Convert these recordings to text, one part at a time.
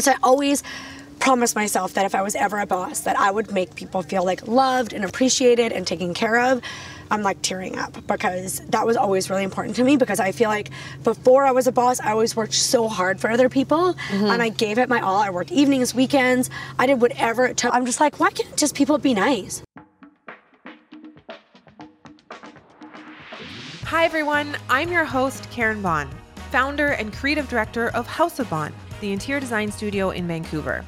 So I always promised myself that if I was ever a boss, that I would make people feel like loved and appreciated and taken care of. I'm like tearing up because that was always really important to me because I feel like before I was a boss, I always worked so hard for other people mm-hmm. and I gave it my all. I worked evenings, weekends, I did whatever it took. I'm just like, why can't just people be nice? Hi, everyone. I'm your host, Karin Bohn, founder and creative director of House of Bohn, the interior design studio in Vancouver.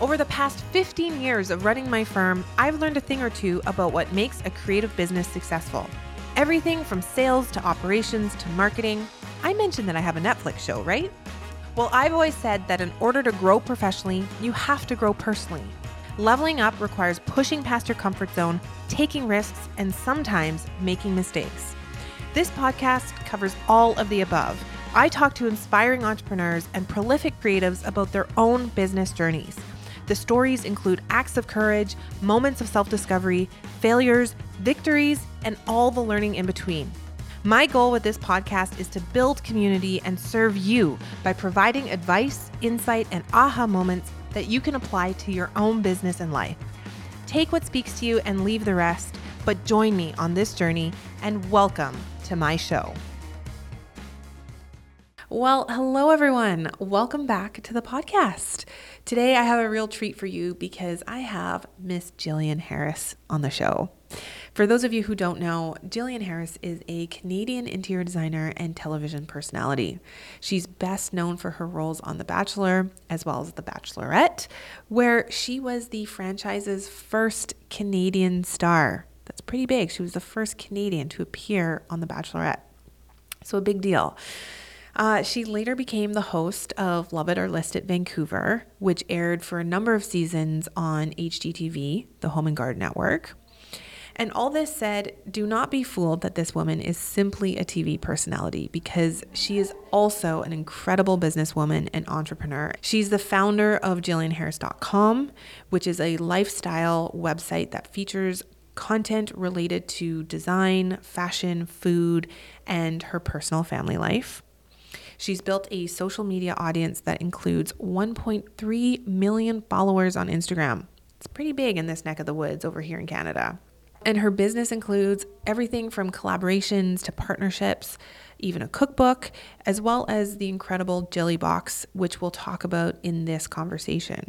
Over the past 15 years of running my firm, I've learned a thing or two about what makes a creative business successful. Everything from sales to operations to marketing. I mentioned that I have a Netflix show, right? Well, I've always said that in order to grow professionally, you have to grow personally. Leveling up requires pushing past your comfort zone, taking risks, and sometimes making mistakes. This podcast covers all of the above. I talk to inspiring entrepreneurs and prolific creatives about their own business journeys. The stories include acts of courage, moments of self discovery, failures, victories, and all the learning in between. My goal with this podcast is to build community and serve you by providing advice, insight, and aha moments that you can apply to your own business and life. Take what speaks to you and leave the rest, but join me on this journey and welcome to my show. Well, hello everyone. Welcome back to the podcast. Today I have a real treat for you because I have Miss Jillian Harris on the show. For those of you who don't know, Jillian Harris is a Canadian interior designer and television personality. She's best known for her roles on The Bachelor as well as The Bachelorette, where she was the franchise's first Canadian star. That's pretty big. She was the first Canadian to appear on The Bachelorette. So, a big deal. Uh, she later became the host of Love It or List It Vancouver, which aired for a number of seasons on HGTV, the Home and Garden Network. And all this said, do not be fooled that this woman is simply a TV personality because she is also an incredible businesswoman and entrepreneur. She's the founder of JillianHarris.com, which is a lifestyle website that features content related to design, fashion, food, and her personal family life. She's built a social media audience that includes 1.3 million followers on Instagram. It's pretty big in this neck of the woods over here in Canada. And her business includes everything from collaborations to partnerships, even a cookbook, as well as the incredible Jilly Box, which we'll talk about in this conversation.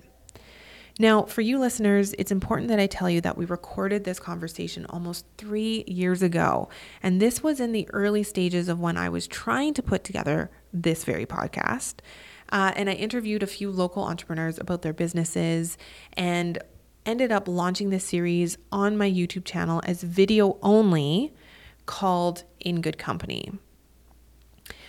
Now, for you listeners, it's important that I tell you that we recorded this conversation almost three years ago. And this was in the early stages of when I was trying to put together this very podcast. Uh, and I interviewed a few local entrepreneurs about their businesses and ended up launching this series on my YouTube channel as video only called In Good Company.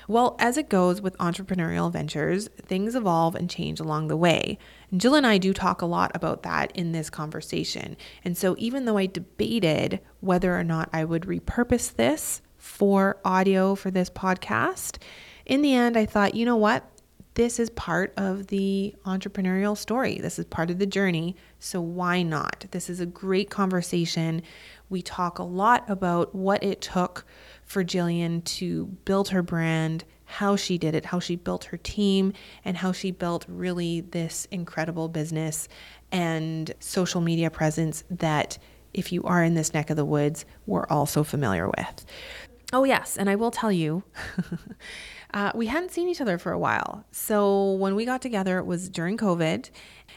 Well, as it goes with entrepreneurial ventures, things evolve and change along the way. Jill and I do talk a lot about that in this conversation. And so, even though I debated whether or not I would repurpose this for audio for this podcast, in the end, I thought, you know what? This is part of the entrepreneurial story. This is part of the journey. So, why not? This is a great conversation. We talk a lot about what it took for Jillian to build her brand, how she did it, how she built her team, and how she built really this incredible business and social media presence that, if you are in this neck of the woods, we're also familiar with. Oh, yes, and I will tell you. Uh, we hadn't seen each other for a while. So when we got together, it was during COVID,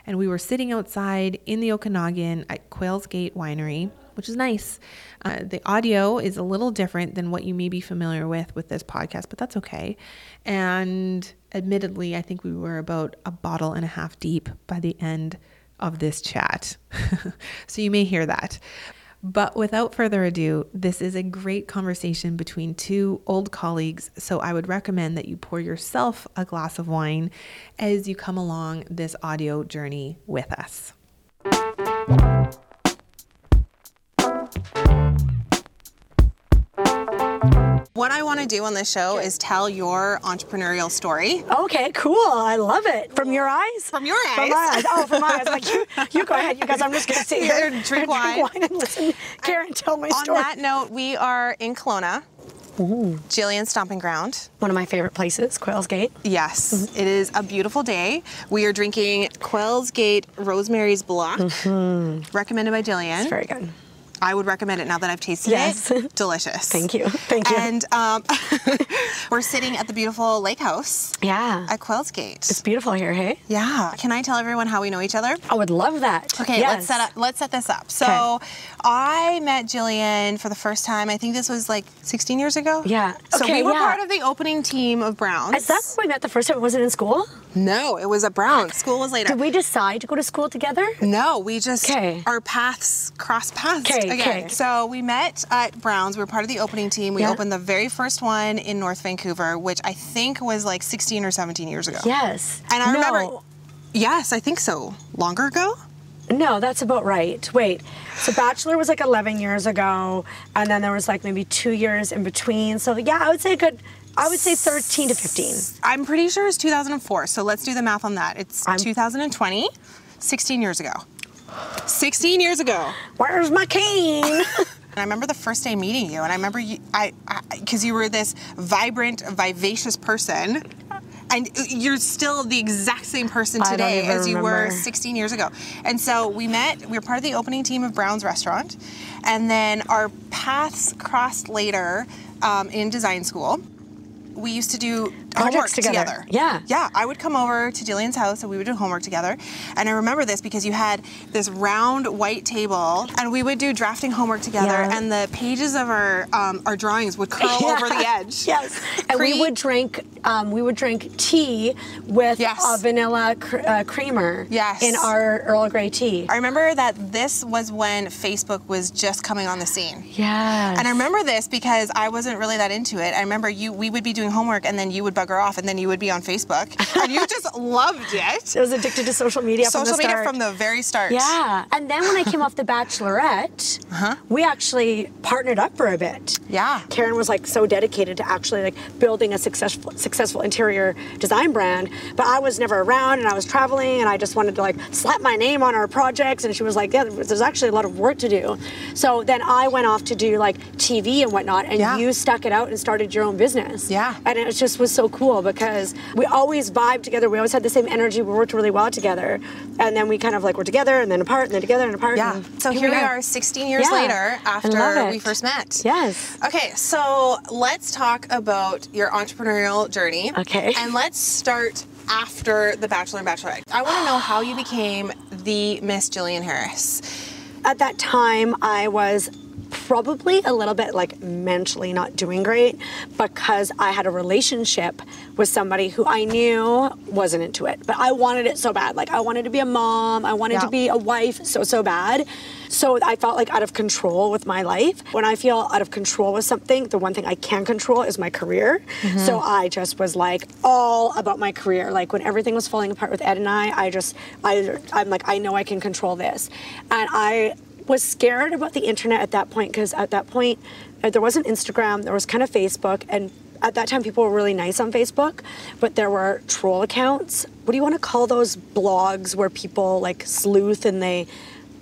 and we were sitting outside in the Okanagan at Quails Gate Winery, which is nice. Uh, the audio is a little different than what you may be familiar with with this podcast, but that's okay. And admittedly, I think we were about a bottle and a half deep by the end of this chat. so you may hear that. But without further ado, this is a great conversation between two old colleagues. So I would recommend that you pour yourself a glass of wine as you come along this audio journey with us. What I want to do on this show is tell your entrepreneurial story. Okay, cool. I love it. From your eyes? From your eyes. From my eyes. Oh, from my eyes. Like you, you go ahead, you guys. I'm just gonna sit here Drink and wine. drink wine and listen. Karin, tell my On story. On that note, we are in Kelowna. Jillian's stomping ground. One of my favorite places, Quails Gate. Yes, Mm-hmm. it is a beautiful day. We are drinking Quails Gate Rosemary's Block, recommended by Jillian. It's very good. I would recommend it now that I've tasted Yes. it. Delicious. Thank you. Thank you. And um, we're sitting at the beautiful lake house Yeah. at Quails Gate. It's beautiful here, hey? Yeah. Can I tell everyone how we know each other? I would love that. Okay, yes. let's set up. Let's set this up. So, I met Jillian for the first time. I think this was like 16 years ago. Yeah. So Okay, we were yeah. part of the opening team of Browns. Is that when we met the first time? Was it in school? No, it was at Browns. School was later. Did we decide to go to school together? No, we just 'Kay. our paths crossed paths 'Kay, again. 'kay. So we met at Browns. We were part of the opening team. We Yeah. opened the very first one in North Vancouver, which I think was like 16 or 17 years ago. Yes. And I no. remember. Yes, I think so. Longer ago. No, that's about right. Wait. So Bachelor was like 11 years ago, and then there was like maybe two years in between. So yeah, I would say a good. I would say 13 to 15. I'm pretty sure it's 2004. So let's do the math on that. It's I'm- 2020, 16 years ago. 16 years ago. Where's my cane? And I remember the first day meeting you, and I remember you, I, because you were this vibrant, vivacious person, and you're still the exact same person today as you were 16 years ago. And so we met. We were part of the opening team of Brown's Restaurant, and then our paths crossed later um, in design school. We used to do Projects homework together. Yeah. Yeah, I would come over to Jillian's house and we would do homework together. And I remember this because you had this round white table and we would do drafting homework together Yeah. and the pages of our um, our drawings would curl Yeah. over the edge. Yes, and we would drink. Um, we would drink tea with Yes. a vanilla cr- uh, creamer. Yes. In our Earl Grey tea. I remember that this was when Facebook was just coming on the scene. Yeah. And I remember this because I wasn't really that into it. I remember you we would be doing homework and then you would bugger off and then you would be on Facebook and you just loved it. I was addicted to social media from Social the media start. from the very start. Yeah, and then when I came off The Bachelorette, uh-huh. we actually partnered up for a bit. Yeah. Karin was like so dedicated to actually like building a successful successful interior design brand, but I was never around and I was traveling and I just wanted to like slap my name on our projects and she was like, yeah, there's actually a lot of work to do. So then I went off to do like TV and whatnot, and Yeah. you stuck it out and started your own business. Yeah. And it just was so cool because we always vibed together. We always had the same energy. We worked really well together. And then we kind of like were together and then apart and then together and apart. Yeah. and So here we are 16 years Yeah. later after we first met. Yes. Okay, so let's talk about your entrepreneurial journey. Okay. And let's start after the Bachelor and Bachelorette. I want to know how you became the Miss Jillian Harris. At that time, I was probably a little bit like mentally not doing great because I had a relationship with somebody who I knew wasn't into it. But I wanted it so bad. Like I wanted to be a mom, I wanted Yeah. to be a wife so so bad. So I felt like out of control with my life. When I feel out of control with something, the one thing I can control is my career. Mm-hmm. So I just was like all about my career. Like when everything was falling apart with Ed and I, I just I I'm like I know I can control this. And I was scared about the internet at that point because at that point uh, there wasn't Instagram, there was kind of Facebook, and at that time people were really nice on Facebook, but there were troll accounts. What do you want to call those blogs where people like sleuth and they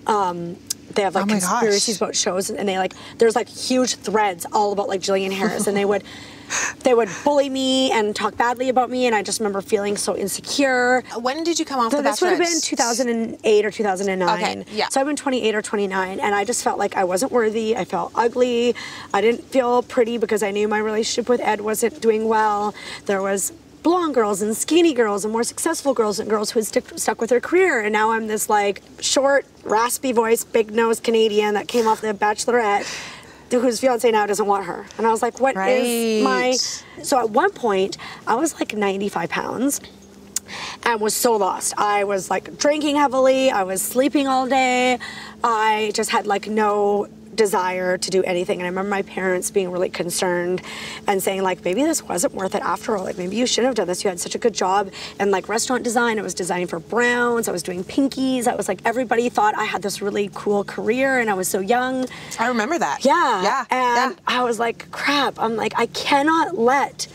um, they have like Oh my gosh. conspiracies about shows and they like there's like huge threads all about like Jillian Harris and they would they would bully me and talk badly about me and I just remember feeling so insecure. When did you come off So the this would have been 2008 or 2009. Okay, yeah. So I've been 28 or 29, and I just felt like I wasn't worthy. I felt ugly. I didn't feel pretty because I knew my relationship with Ed wasn't doing well. There was blonde girls and skinny girls and more successful girls and girls who had stick, stuck with their career. And now I'm this like short, raspy voice, big nose Canadian that came off the Bachelorette. Whose fiance now doesn't want her, and I was like, "What is my?" So at one point, I was like 95 pounds, and was so lost. I was like drinking heavily, I was sleeping all day. I just had like no desire to do anything. And I remember my parents being really concerned and saying like maybe this wasn't worth it after all. Like maybe you shouldn't have done this. You had such a good job in like restaurant design. I was designing for Browns. I was doing pinkies. I was like everybody thought I had this really cool career and I was so young. I remember that. Yeah. Yeah. And yeah. I was like, crap. I'm like, I cannot let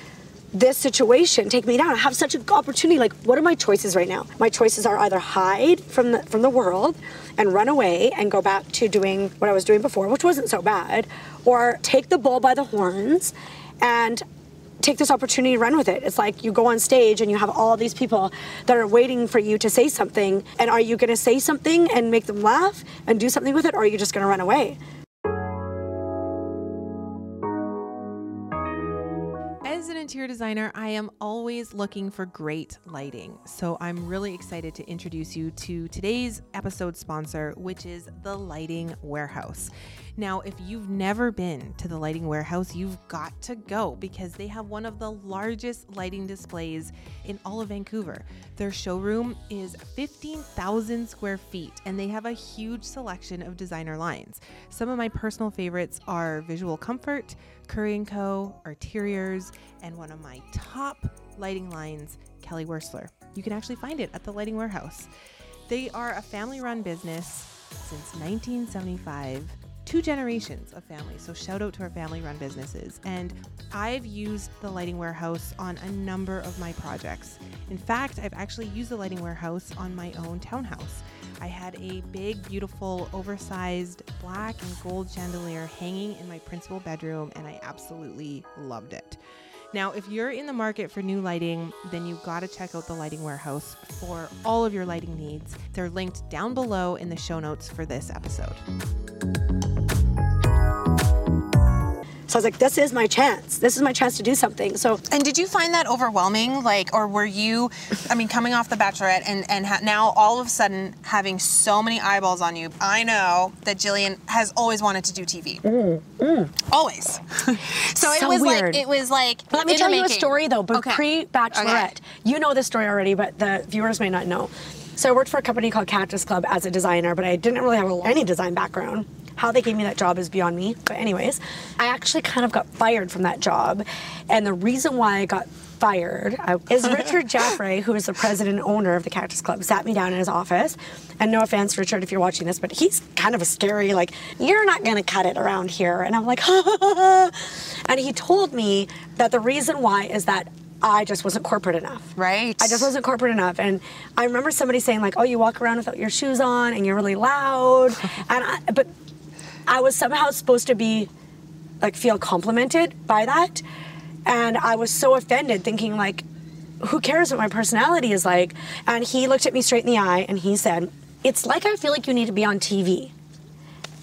this situation take me down. I have such an opportunity. Like, what are my choices right now? My choices are either hide from the from the world and run away and go back to doing what I was doing before, which wasn't so bad, or take the bull by the horns and take this opportunity and run with it. It's like you go on stage and you have all these people that are waiting for you to say something. And are you going to say something and make them laugh and do something with it, or are you just going to run away? Interior designer, I am always looking for great lighting. So I'm really excited to introduce you to today's episode sponsor, which is the Lighting Warehouse. Now, if you've never been to the Lighting Warehouse, you've got to go because they have one of the largest lighting displays in all of Vancouver. Their showroom is 15,000 square feet and they have a huge selection of designer lines. Some of my personal favorites are Visual Comfort, Curry & Co., Arteriors, and one of my top lighting lines, Kelly Wearstler. You can actually find it at the Lighting Warehouse. They are a family run business since 1975 two generations of families. So shout out to our family run businesses. And I've used the Lighting Warehouse on a number of my projects. In fact, I've actually used the Lighting Warehouse on my own townhouse. I had a big, beautiful, oversized black and gold chandelier hanging in my principal bedroom, and I absolutely loved it. Now, if you're in the market for new lighting, then you've got to check out the Lighting Warehouse for all of your lighting needs. They're linked down below in the show notes for this episode. So I was like, this is my chance. This is my chance to do something. So And did you find that overwhelming? Like, or were you, I mean, coming off The Bachelorette and, and ha- now all of a sudden having so many eyeballs on you? I know that Jillian has always wanted to do TV. Mm, mm. Always. so, it was weird. like, it was like, Let me tell you a story though, but Okay. pre Bachelorette. Okay. You know this story already, but the viewers may not know. So I worked for a company called Cactus Club as a designer, but I didn't really have any design background. How they gave me that job is beyond me. But anyways, I actually kind of got fired from that job, and the reason why I got fired is Richard Jaffray, who is the president and owner of the Cactus Club, sat me down in his office. And no offense, Richard, if you're watching this, but he's kind of a scary, like, you're not gonna cut it around here. And I'm like, and he told me that the reason why is that I just wasn't corporate enough. Right. I just wasn't corporate enough. And I remember somebody saying like, "Oh, you walk around without your shoes on and you're really loud." and I, but I was somehow supposed to be like feel complimented by that, and I was so offended, thinking like, "Who cares what my personality is like?" And he looked at me straight in the eye and he said, "It's like I feel like you need to be on TV."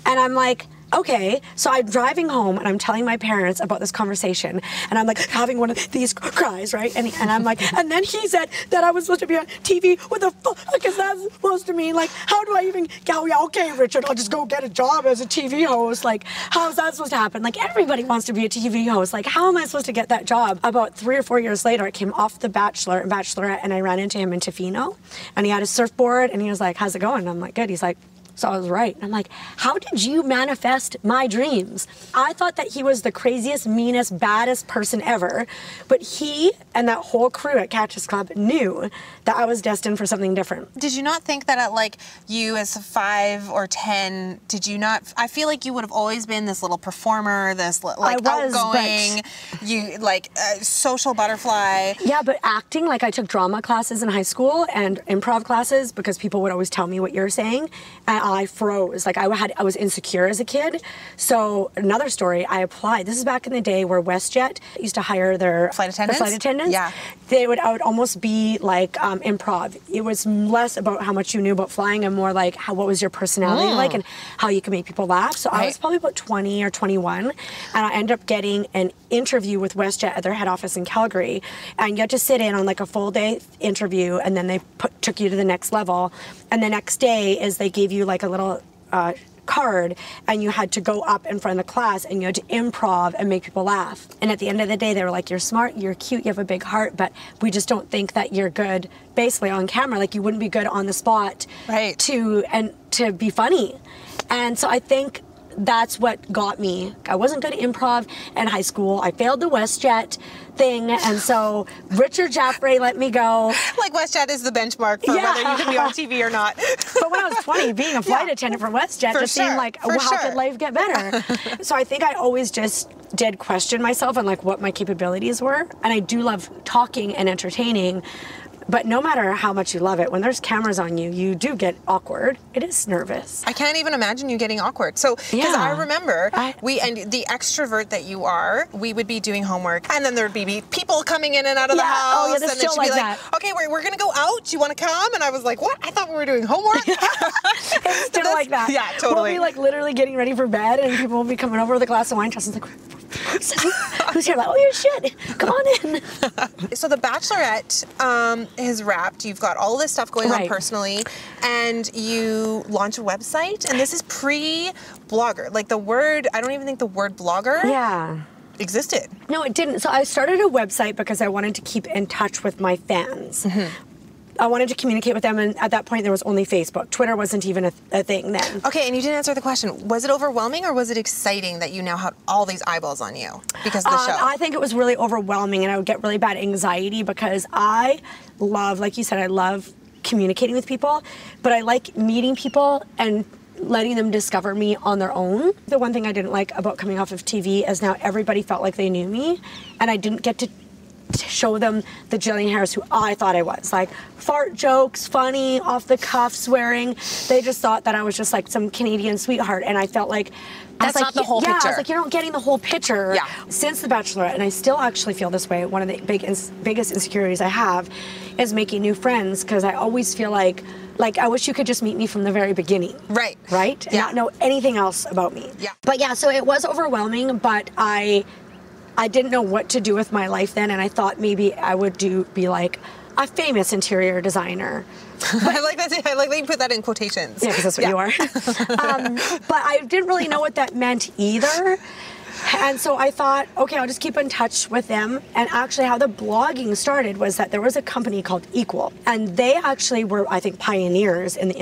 And I'm like, okay. So I'm driving home and I'm telling my parents about this conversation. And I'm like having one of these cries, right? And, and I'm like, and then he said that I was supposed to be on TV. What the fuck is that supposed to mean? Like, how do I even, oh, yeah, okay, Richard, I'll just go get a job as a TV host. Like, how is that supposed to happen? Like, everybody wants to be a TV host. Like, how am I supposed to get that job? About three or four years later, I came off The Bachelor and Bachelorette and I ran into him in Tofino. And he had a surfboard and he was like, how's it going? And I'm like, good. He's like, so I was right. I'm like, how did you manifest my dreams? I thought that he was the craziest, meanest, baddest person ever, but he and that whole crew at Cactus Club knew that I was destined for something different. Did you not think that at like you as a five or ten, did you not? I feel like you would have always been this little performer, this like was, but- outgoing, you like uh, social butterfly. Yeah, but acting, like I took drama classes in high school and improv classes because people would always tell me what you're saying, and I froze. Like I had, I was insecure as a kid. So another story, I applied. This is back in the day where WestJet used to hire their Flight the attendants? flight attendants. Yeah. They would. I would almost be like um, improv. It was less about how much you knew about flying and more like how what was your personality like and how you could make people laugh. So I was probably about 20 or 21, and I ended up getting an interview with WestJet at their head office in Calgary, and you had to sit in on like a full day interview, and then they put, took you to the next level, and the next day is they gave you like a little. Uh, card and you had to go up in front of the class and you had to improv and make people laugh. And at the end of the day they were like you're smart you're cute you have a big heart but we just don't think that you're good basically on camera. Like you wouldn't be good on the spot Right. to and to be funny. And so i think that's what got me. I wasn't good at improv in high school. I failed the WestJet thing, and so Richard Jaffray let me go. Like WestJet is the benchmark for Yeah. whether you can be on TV or not. But when I was 20, being a flight Yeah. attendant for WestJet For just sure, seemed like, well, how sure. could life get better? so I think I always just did question myself and like what my capabilities were. And I do love talking and entertaining. But no matter how much you love it, when there's cameras on you, you do get awkward. It is nervous. I can't even imagine you getting awkward. So, because Yeah. I remember I- we and the extrovert that you are, we would be doing homework, and then there would be people coming in and out of the house. Oh, yeah, and then she'd be like like, that. "Okay, we're, we're gonna go out. Do you want to come?" And I was like, "What? I thought we were doing homework." It's still like that. Yeah, totally. We'll be like literally getting ready for bed, and people will be coming over with a glass of wine. Justin's like, who's, who's here? Like, oh, your shit. Come on in. so the Bachelorette um, is wrapped. You've got all this stuff going on personally, and you launch a website. And this is pre-blogger. Like the word, I don't even think the word blogger Yeah. existed. No, it didn't. So I started a website because I wanted to keep in touch with my fans. Mm-hmm. I wanted to communicate with them, and at that point, there was only Facebook. Twitter wasn't even a, a thing then. Okay, and you didn't answer the question. Was it overwhelming or was it exciting that you now had all these eyeballs on you because of the Um, show? I think it was really overwhelming, and I would get really bad anxiety because I love, like you said, I love communicating with people, but I like meeting people and letting them discover me on their own. The one thing I didn't like about coming off of TV is now everybody felt like they knew me, and I didn't get to to show them the Jillian Harris who I thought I was. Like fart jokes, funny, off the cuff, swearing. They just thought that I was just like some Canadian sweetheart, and I felt like That's like, not the whole yeah, I picture. was like, you're not getting the whole picture. Yeah. Since The Bachelorette, and I still actually feel this way. One of the big, ins- biggest insecurities I have is making new friends because I always feel like, like I wish you could just meet me from the very beginning. Right. Right. And Yeah. not know anything else about me. Yeah. But yeah, so it was overwhelming, but I, I didn't know what to do with my life then, and I thought maybe I would do be like a famous interior designer. I like that. I like that you put that in quotations. Yeah, because that's what you are. um, but I didn't really know what that meant either. And so I thought, okay, I'll just keep in touch with them. And actually, how the blogging started was that there was a company called Equal, and they actually were, I think, pioneers in the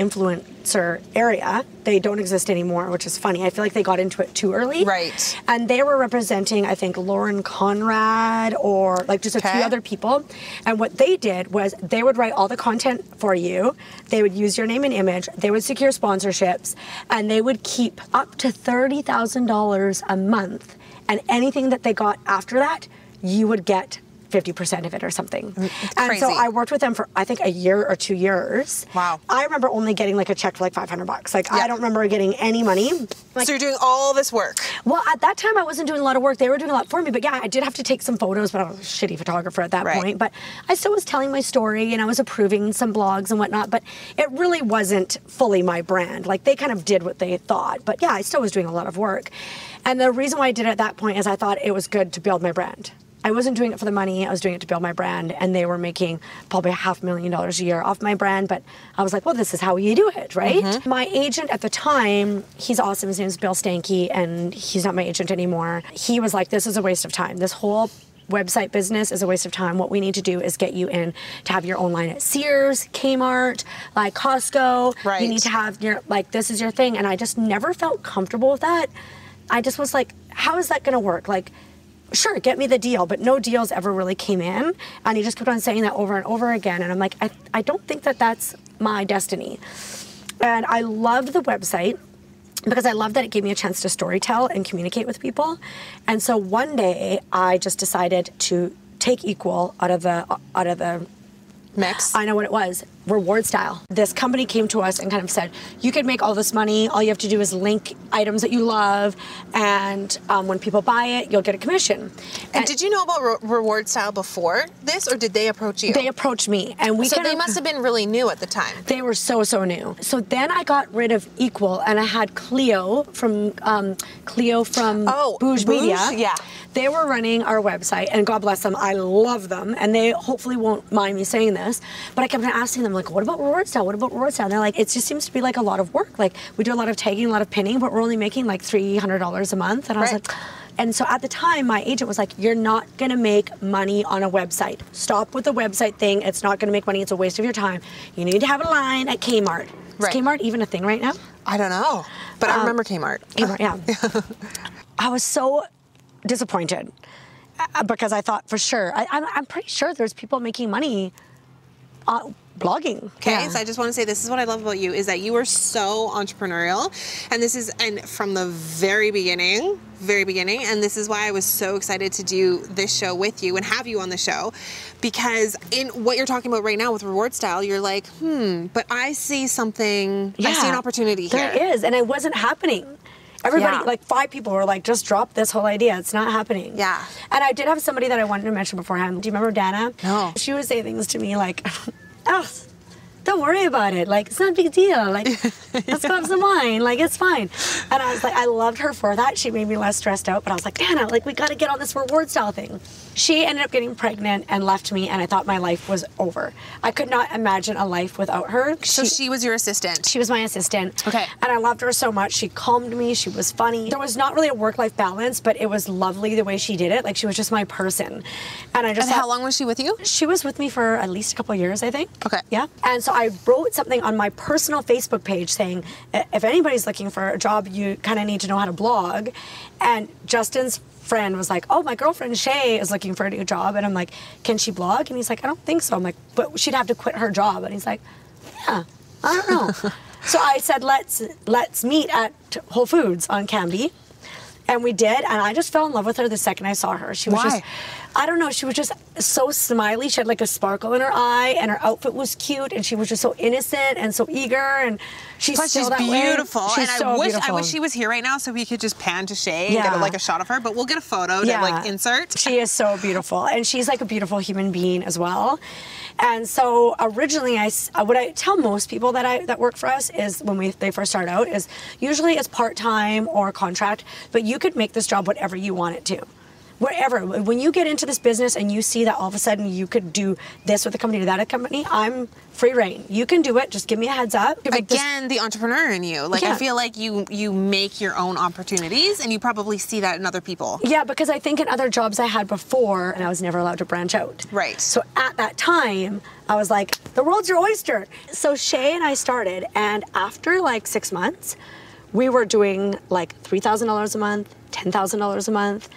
influencer area. They don't exist anymore, which is funny. I feel like they got into it too early. Right. And they were representing, I think, Lauren Conrad or like just a few other people. And what they did was they would write all the content for you. They would use your name and image. They would secure sponsorships, and they would keep up to thirty thousand dollars a month. And anything that they got after that, you would get. 50% of it or something. And so. I worked with them for I think a year or 2 years. Wow. I remember only getting like a check for like 500 bucks. Like Yeah. I don't remember getting any money. Like so you're doing all this work. well, at that time, I wasn't doing a lot of work. They were doing a lot for me. But yeah, I did have to take some photos, but I was a shitty photographer at that Right. point. But I still was telling my story and I was approving some blogs and whatnot. But it really wasn't fully my brand. Like they kind of did what they thought. But yeah, I still was doing a lot of work. And the reason why I did it at that point is I thought it was good to build my brand. I wasn't doing it for the money. I was doing it to build my brand, and they were making probably a half million dollars a year off my brand. But I was like, well, this is how you do it, right? Mm-hmm. My agent at the time, he's awesome. His name's Bill Stanky, and he's not my agent anymore. He was like, this is a waste of time. This whole website business is a waste of time. What we need to do is get you in to have your own line at Sears, Kmart, like Costco. Right. You need to have your like this is your thing, and I just never felt comfortable with that. I just was like, how is that going to work? Like sure, get me the deal, but no deals ever really came in. And he just kept on saying that over and over again. And I'm like, I, I don't think that that's my destiny. And I loved the website because I loved that it gave me a chance to storytell and communicate with people. And so one day I just decided to take equal out of the out of the Mix. I know what it was. Reward style. This company came to us and kind of said, "You could make all this money. All you have to do is link items that you love, and um, when people buy it, you'll get a commission." and did you know about re- reward style before this, or did they approach you? They approached me, and we so they of, must have been really new at the time. They were so so new. So then I got rid of Equal, and I had Clio from um, Clio from Oh, Bouge Bouge? Media. Yeah. They were running our website, and God bless them. I love them, and they hopefully won't mind me saying this. But I kept asking them, like, "What about reward style? What about reward style?" And they're like, "It just seems to be like a lot of work. Like we do a lot of tagging, a lot of pinning, but we're only making like three hundred dollars a month." And I was like. And so at the time, my agent was like, You're not going to make money on a website. Stop with the website thing. It's not going to make money. It's a waste of your time. You need to have a line at Kmart. Is Right. Kmart even a thing right now? I don't know, but Um, I remember Kmart. Kmart, yeah. I was so disappointed uh, because I thought for sure, I, I'm, I'm pretty sure there's people making money uh, blogging. Okay, Yeah. so I just want to say this is what I love about you is that you are so entrepreneurial, and this is and from the very beginning, very beginning, and this is why I was so excited to do this show with you and have you on the show, because in what you're talking about right now with reward style, you're like, hmm, but I see something, I see an opportunity here. There is, and it wasn't happening. Everybody, Yeah. like five people, were like, "Just drop this whole idea. It's not happening." Yeah. And I did have somebody that I wanted to mention beforehand. Do you remember Dana? No. She would say things to me like, "Oh, don't worry about it. Like, it's not a big deal. Like, let's go have some wine. Like, it's fine." And I was like, I loved her for that. She made me less stressed out. But I was like, Dana, like, we got to get on this reward style thing. She ended up getting pregnant and left me, and I thought my life was over. I could not imagine a life without her. So she was your assistant. She was my assistant. Okay. And I loved her so much. She calmed me. She was funny. There was not really a work life balance, but it was lovely the way she did it. Like she was just my person. And I just And thought- how long was she with you? she was with me for at least a couple years, I think. Okay. Yeah. And so I wrote something on my personal Facebook page saying, if anybody's looking for a job, you kind of need to know how to blog. And Justin's friend was like, oh, my girlfriend Shay is looking for a new job. And I'm like, can she blog? And he's like, I don't think so. I'm like, but she'd have to quit her job. And he's like, yeah, I don't know. so I said, let's let's meet at Whole Foods on Cambie. And we did, and I just fell in love with her the second I saw her. She was Why? just, I don't know, she was just so smiley. She had like a sparkle in her eye, and her outfit was cute, and she was just so innocent and so eager, and she's Plus, still she's way. beautiful, She's and so I wish beautiful. I wish she was here right now so we could just pan to Shay and get like a shot of her. But we'll get a photo to like insert. She is so beautiful, and she's like a beautiful human being as well. And so originally, I uh, what I tell most people that I that work for us is when we they first start out is usually it's part time or contract, but you could make this job whatever you want it to. Wherever, when you get into this business and you see that all of a sudden you could do this with a company, that a company, I'm free reign. You can do it. Just give me a heads up. Make this- Again, the entrepreneur in you. Like I feel like you you make your own opportunities, and you probably see that in other people. Yeah, because I think in other jobs I had before, and I was never allowed to branch out. Right. So at that time, I was like, the world's your oyster. So Shay and I started, and after like six months, we were doing like $3,000 a month, $10,000 a month.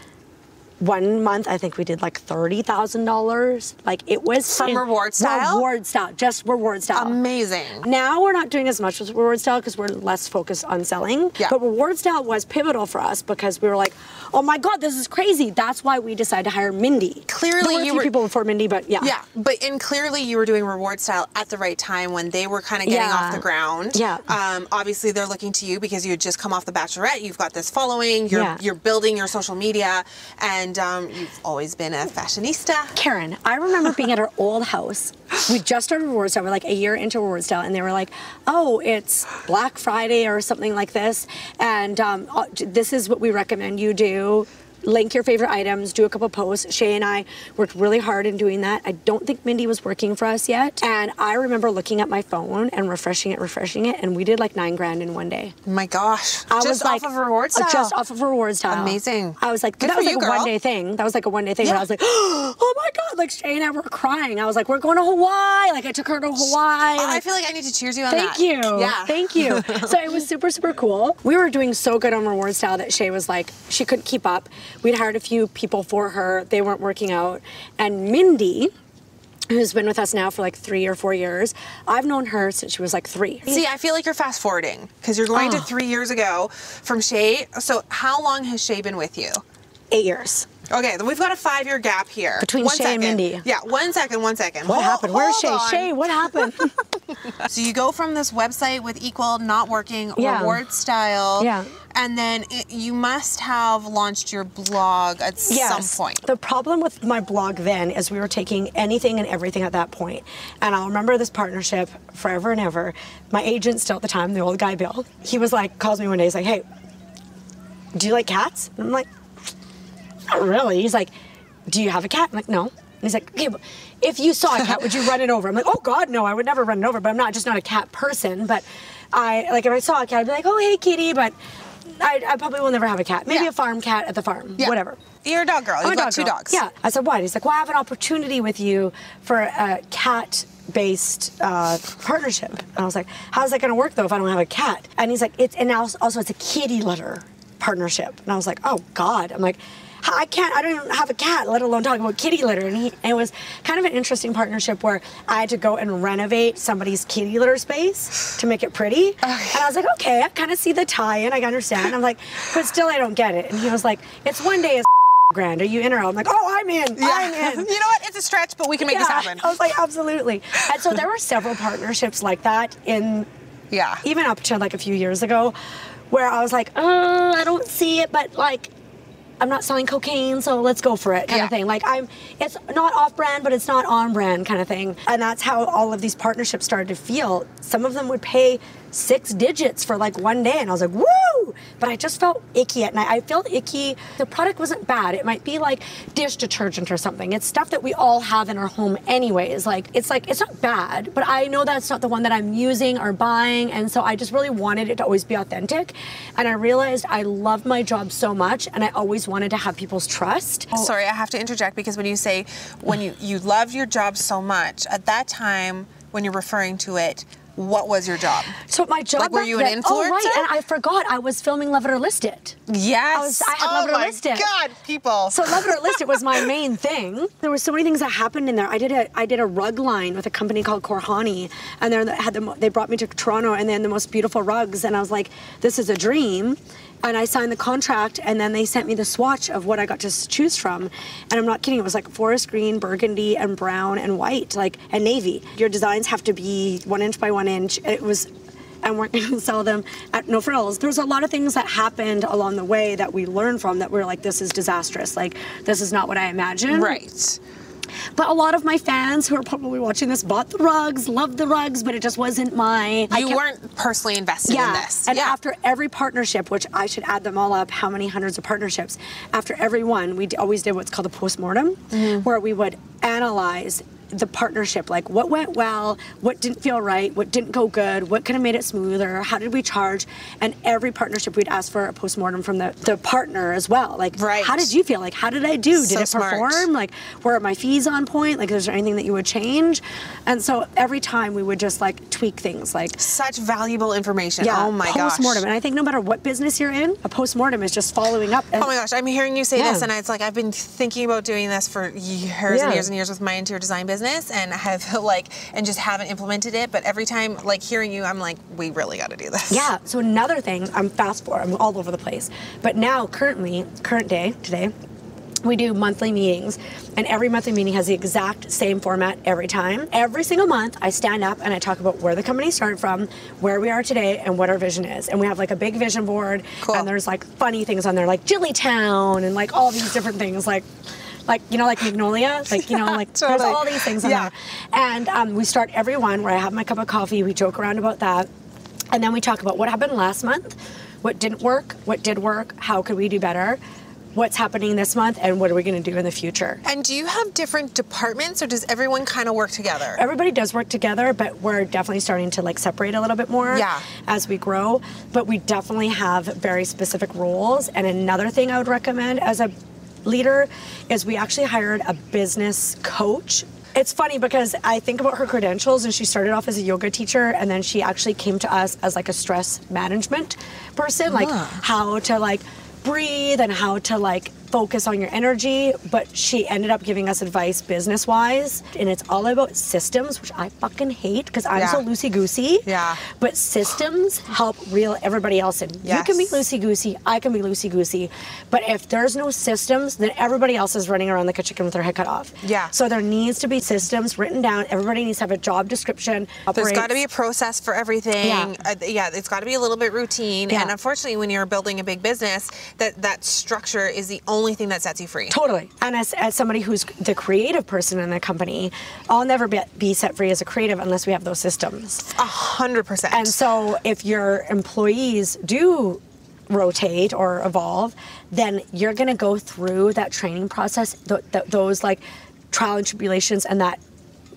One month, I think we did like thirty thousand dollars. Like it was From reward style? Reward style, just reward style. Amazing. Now we're not doing as much with reward style because we're less focused on selling. Yeah. But reward style was pivotal for us because we were like, oh my god, this is crazy. That's why we decided to hire Mindy. Clearly there were you were- people before Mindy, but yeah. Yeah, but and clearly you were doing reward style at the right time when they were kind of getting Yeah. off the ground. Yeah. Um, obviously they're looking to you because you had just come off the Bachelorette. You've got this following. You're Yeah. you're building your social media, and um, you've always been a fashionista. Karin, I remember being at our old house. We just started Reward Style. We're like a year into Reward Style, and they were like, "Oh, it's Black Friday or something like this, and um, uh, this is what we recommend you do." Link your favorite items, do a couple posts. Shay and I worked really hard in doing that. I don't think Mindy was working for us yet. And I remember looking at my phone and refreshing it, refreshing it, and we did like nine grand in one day. My gosh, I just was off like, of reward uh, style. Just off of reward style. Amazing. I was like, Good that was like you, a girl. one day thing. That was like a one day thing. And Yeah. I was like, oh my God. Like Shay and I were crying. I was like, we're going to Hawaii. Like I took her to Hawaii. I feel like I need to cheers you on Thank that. you. Yeah. Thank you. so it was super, super cool. We were doing so good on rewards Style that Shay was like, she couldn't keep up. We'd hired a few people for her. They weren't working out. And Mindy, who's been with us now for like three or four years, I've known her since she was like three. See, I feel like you're fast forwarding because you're going to Oh. three years ago from Shay. So, how long has Shay been with you? Eight years. Okay, we've got a five year gap here. Between One Shay and. Mindy. Yeah, one second, one second. What Hold- happened? Where's Shay? on. Shay, what happened? So you go from this website with equal not working Yeah. reward style. Yeah. And then it, you must have launched your blog at some point. The problem with my blog then is we were taking anything and everything at that point. And I'll remember this partnership forever and ever. My agent still at the time, the old guy Bill, he was like, calls me one day, he's like, hey, do you like cats? And I'm like, not really. He's like, do you have a cat? I'm like, no. And he's like, okay, but if you saw a cat, would you run it over? I'm like, oh God, no, I would never run it over. But I'm not just not a cat person. But I like if I saw a cat, I'd be like, oh hey kitty, but I, I probably will never have a cat. Maybe Yeah. a farm cat at the farm, Yeah. whatever. You're a dog girl. You've a got dog two girl. dogs. Yeah. I said, what? He's like, well, I have an opportunity with you for a cat based uh, partnership. And I was like, how's that going to work though if I don't have a cat? And he's like, it's, and also, also it's a kitty litter partnership. And I was like, oh God. I'm like, I can't. I don't even have a cat, let alone talk about kitty litter. And, he, and it was kind of an interesting partnership where I had to go and renovate somebody's kitty litter space to make it pretty. And I was like, okay, I kind of see the tie-in. I understand. I'm like, but still, I don't get it. And he was like, it's one day. It's grand. Are you in or out? I'm like, oh, I'm in. I'm in. you know what? It's a stretch, but we can make this happen. I was like, absolutely. And so there were several partnerships like that in Yeah. even up to like a few years ago where I was like, oh, I don't see it, but like I'm not selling cocaine, so let's go for it kind Yeah. of thing. Like I'm it's not off brand, but it's not on brand kind of thing. And that's how all of these partnerships started to feel. Some of them would pay six digits for like one day and I was like, woo! But I just felt icky at night. I felt icky. The product wasn't bad. It might be like dish detergent or something. It's stuff that we all have in our home anyways. Like it's like it's not bad, but I know that's not the one that I'm using or buying. And so I just really wanted it to always be authentic. And I realized I love my job so much and I always wanted to have people's trust. Sorry, I have to interject because when you say when you you love your job so much, at that time when you're referring to it, what was your job? So my job Like, were you an then- Oh, right, and I forgot I was filming Love It or List It. Yes. I was- I had oh Love It or my List It. God, people. So Love It or List It was my main thing. There were so many things that happened in there. I did a I did a rug line with a company called Korhani, and they had the, they brought me to Toronto, and then the most beautiful rugs, and I was like, this is a dream. And I signed the contract, and then they sent me the swatch of what I got to choose from. And I'm not kidding; it was like forest green, burgundy, and brown and white, like and navy. Your designs have to be one inch by one inch. It was and we're going to sell them at no frills. There's a lot of things that happened along the way that we learned from that we're like, this is disastrous. Like, this is not what I imagined. right. But a lot of my fans who are probably watching this bought the rugs, loved the rugs, but it just wasn't my. I You kept- weren't personally invested yeah. in this. And yeah. after every partnership, which I should add them all up, how many hundreds of partnerships? After every one, we always did what's called a postmortem, Mm-hmm. where we would analyze the partnership, like what went well, what didn't feel right, what didn't go good, what could have made it smoother, how did we charge, and every partnership we'd ask for a postmortem from the, the partner as well. Like, Right. how did you feel? Like, how did I do? Did So it smart. perform? Like, were my fees on point? Like, is there anything that you would change? And so every time we would just like tweak things, like Such valuable information. yeah, oh my gosh. postmortem. And I think no matter what business you're in, a postmortem is just following up. Oh and Oh my gosh, I'm hearing you say this, and it's like I've been thinking about doing this for years Yeah. and years and years with my interior design business, and have like, and just haven't implemented it. But every time, like hearing you, I'm like, we really got to do this. Yeah. So another thing, I'm fast forward. I'm all over the place. But now, currently, current day today, we do monthly meetings, and every monthly meeting has the exact same format every time. Every single month, I stand up and I talk about where the company started from, where we are today, and what our vision is. And we have like a big vision board, Cool. and there's like funny things on there, like Jilly Town, and like all these different things, like. Like you know, like Magnolia, like you know, like totally. there's all these things Yeah. there. And um, we start every one where I have my cup of coffee. We joke around about that, and then we talk about what happened last month, what didn't work, what did work, how could we do better, what's happening this month, and what are we going to do in the future. And do you have different departments, or does everyone kind of work together? Everybody does work together, but we're definitely starting to like separate a little bit more Yeah. as we grow. But we definitely have very specific roles. And another thing I would recommend as a leader is we actually hired a business coach. It's funny because I think about her credentials and she started off as a yoga teacher and then she actually came to us as like a stress management person, like ah. how to like breathe and how to like focus on your energy, but she ended up giving us advice business wise. And it's all about systems, which I fucking hate because I'm so loosey goosey. Yeah. But systems help reel everybody else in. You can be loosey goosey, I can be loosey goosey. But if there's no systems, then everybody else is running around like a chicken with their head cut off. Yeah. So there needs to be systems written down. Everybody needs to have a job description. There's got to be a process for everything. Yeah. Uh, yeah, it's got to be a little bit routine. Yeah. And unfortunately, when you're building a big business, that that structure is the only thing that sets you free. Totally. And as, as somebody who's the creative person in the company, I'll never be, be set free as a creative unless we have those systems. A hundred percent. And so if your employees do rotate or evolve, then you're going to go through that training process, th- th- those like trial and tribulations and that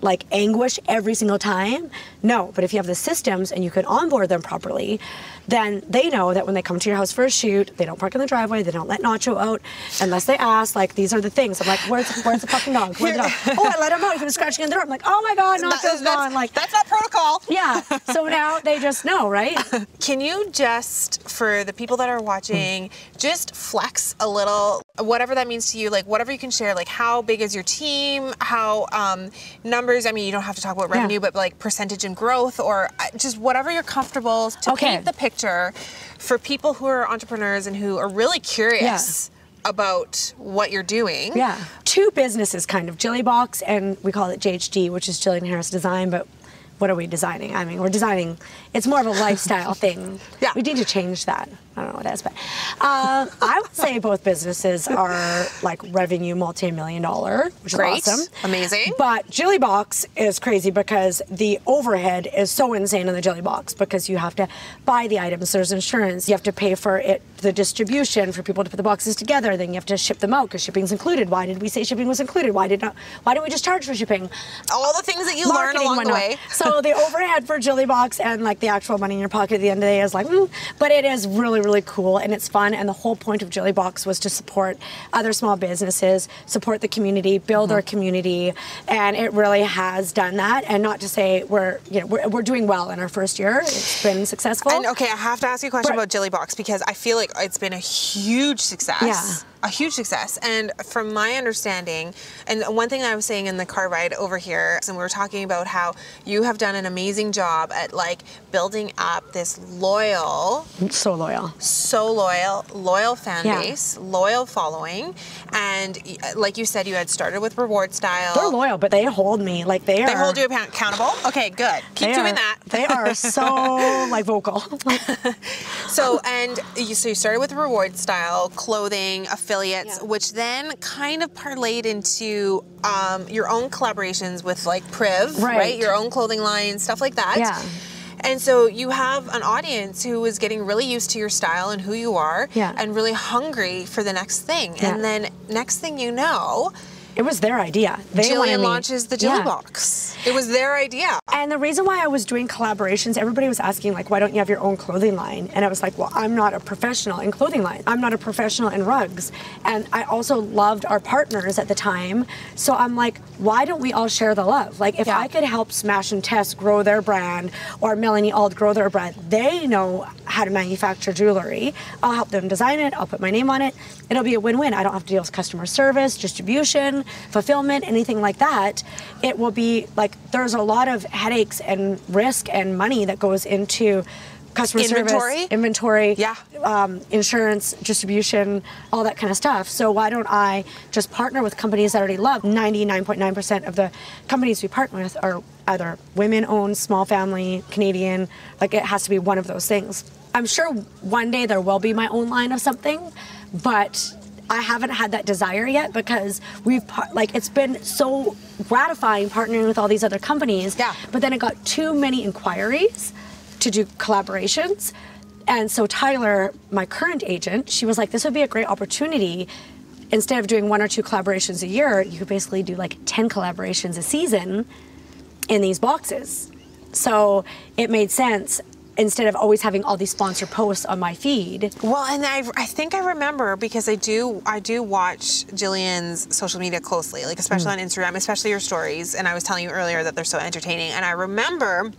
like anguish every single time. No, but if you have the systems and you can onboard them properly, then they know that when they come to your house for a shoot, they don't park in the driveway, they don't let Nacho out unless they ask, like, these are the things. I'm like, where's, where's the fucking dog? Where's the dog? Oh, I let him out. He was scratching in the door. I'm like, oh my God, That- Nacho's that's, gone. Like, that's not protocol. yeah. So now they just know, right? Can you just, for the people that are watching, just flex a little, whatever that means to you, like whatever you can share, like how big is your team, how um, numbers, I mean, you don't have to talk about Yeah. revenue, but like percentage and growth or uh, just whatever you're comfortable to Okay. paint the picture for people who are entrepreneurs and who are really curious about what you're doing. Yeah. Two businesses, kind of Jilly Box, and we call it JHD, which is Jillian Harris Design, but what are we designing? I mean, we're designing, it's more of a lifestyle thing. Yeah. We need to change that. I don't know what it is, but um, I would say both businesses are like revenue multi million dollar, which Great. is awesome. Amazing. But Jilly Box is crazy because the overhead is so insane in the Jilly Box because you have to buy the items, there's insurance, you have to pay for it, the distribution for people to put the boxes together, then you have to ship them out because shipping's included. Why did we say shipping was included? Why did not? Why didn't we just charge for shipping? All the things that you learn Marketing along the way. so the overhead for Jilly Box and like the actual money in your pocket at the end of the day is like, mm, but it is really, really cool and it's fun. And the whole point of Jilly Box was to support other small businesses, support the community, build Mm-hmm. our community, and it really has done that. And not to say we're, you know, we're, we're doing well in our first year. It's been successful. And okay, I have to ask you a question Right. about Jilly Box because I feel like it's been a huge success. Yeah. A huge success. And from my understanding, and one thing I was saying in the car ride over here, and we were talking about how you have done an amazing job at like building up this loyal, so loyal. so loyal, loyal fan Yeah. base, loyal following. And like you said, you had started with rewardStyle. They're loyal, but they hold me like they are. They hold you accountable? Okay, good. Keep they doing are- that. They are so like vocal. So and you, so you started with rewardStyle clothing affiliates, Yeah. which then kind of parlayed into um, your own collaborations with like Priv, right. Right. Your own clothing line, stuff like that. Yeah. And so you have an audience who is getting really used to your style and who you are, Yeah. and really hungry for the next thing. Yeah. And then next thing you know, it was their idea. They Jillian launches the Jilly Yeah. Box. It was their idea. And the reason why I was doing collaborations, everybody was asking, like, why don't you have your own clothing line? And I was like, well, I'm not a professional in clothing line. I'm not a professional in rugs. And I also loved our partners at the time. So I'm like, why don't we all share the love? Like, if Yeah. I could help Smash and Tess grow their brand or Melanie Auld grow their brand, they know how to manufacture jewelry. I'll help them design it. I'll put my name on it. It'll be a win-win. I don't have to deal with customer service, distribution, fulfillment, anything like that. It will be like there's a lot of headaches and risk and money that goes into customer Inventory? service, inventory, Yeah. um, insurance, distribution, all that kind of stuff. So why don't I just partner with companies that I already love? 99.9% of the companies we partner with are either women-owned, small family, Canadian. Like it has to be one of those things. I'm sure one day there will be my own line of something, but I haven't had that desire yet because we've like it's been so gratifying partnering with all these other companies. Yeah. But then it got too many inquiries to do collaborations. And so Tyler, my current agent, she was like, this would be a great opportunity. Instead of doing one or two collaborations a year, you could basically do like 10 collaborations a season in these boxes. So it made sense instead of always having all these sponsor posts on my feed. Well, and I, I think I remember because I do I do watch Jillian's social media closely, like especially hmm. on Instagram, especially your stories. And I was telling you earlier that they're so entertaining. And I remember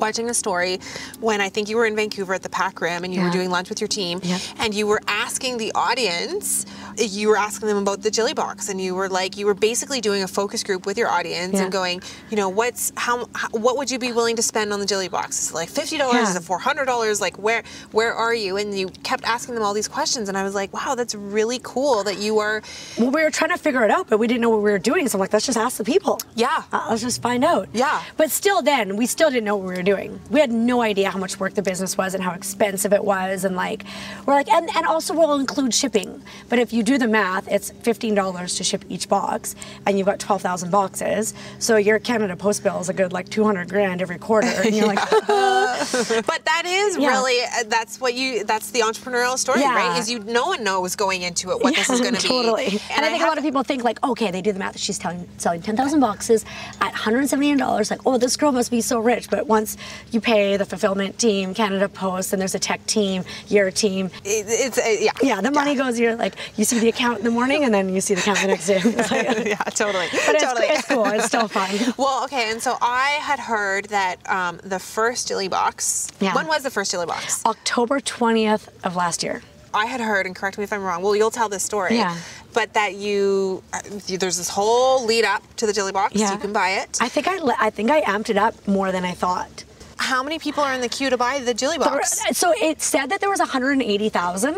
watching a story when I think you were in Vancouver at the Pac Rim and you were doing lunch with your team, Yep. and you were asking the audience. You were asking them about the Jilly Box, and you were like, you were basically doing a focus group with your audience Yeah. and going, you know, what's how, how what would you be willing to spend on the Jilly Box? Is it like fifty dollars? Yeah. Is it four hundred dollars? Like where where are you? And you kept asking them all these questions, and I was like, wow, that's really cool that you are. Well, we were trying to figure it out, but we didn't know what we were doing. So I'm like, let's just ask the people. Yeah. Uh, let's just find out. Yeah. But still, then we still didn't know what we were doing. We had no idea how much work the business was and how expensive it was, and like, we're like, and, and also we'll include shipping. But if you do the math, it's fifteen dollars to ship each box, and you've got twelve thousand boxes. So your Canada Post bill is a good like two hundred grand every quarter, and you're like, But that is Yeah. really uh, that's what you that's the entrepreneurial story, Yeah. right? Is you no one knows going into it what this is going to be. totally. And, I think a lot of people think like, okay, they do the math. She's telling, selling 10,000 boxes at $179. Like, oh, this girl must be so rich. But once you pay the fulfillment team, Canada Post, and there's a tech team, your team, it- it's uh, yeah yeah, the money goes. You're like, you see the account in the morning and then you see the account the next day. Like- yeah, totally. But totally. it's cool. It's still fun. Well, okay, and so I had heard that um, the first Jilly box. Yeah. When was the first Jilly box? October 20th of last year. I had heard, and correct me if I'm wrong. Well, you'll tell this story. Yeah. But that you, uh, there's this whole lead up to the Jilly box. Yeah. You can buy it. I think I, I think I amped it up more than I thought. How many people are in the queue to buy the Jilly box? So it said that there was 180,000,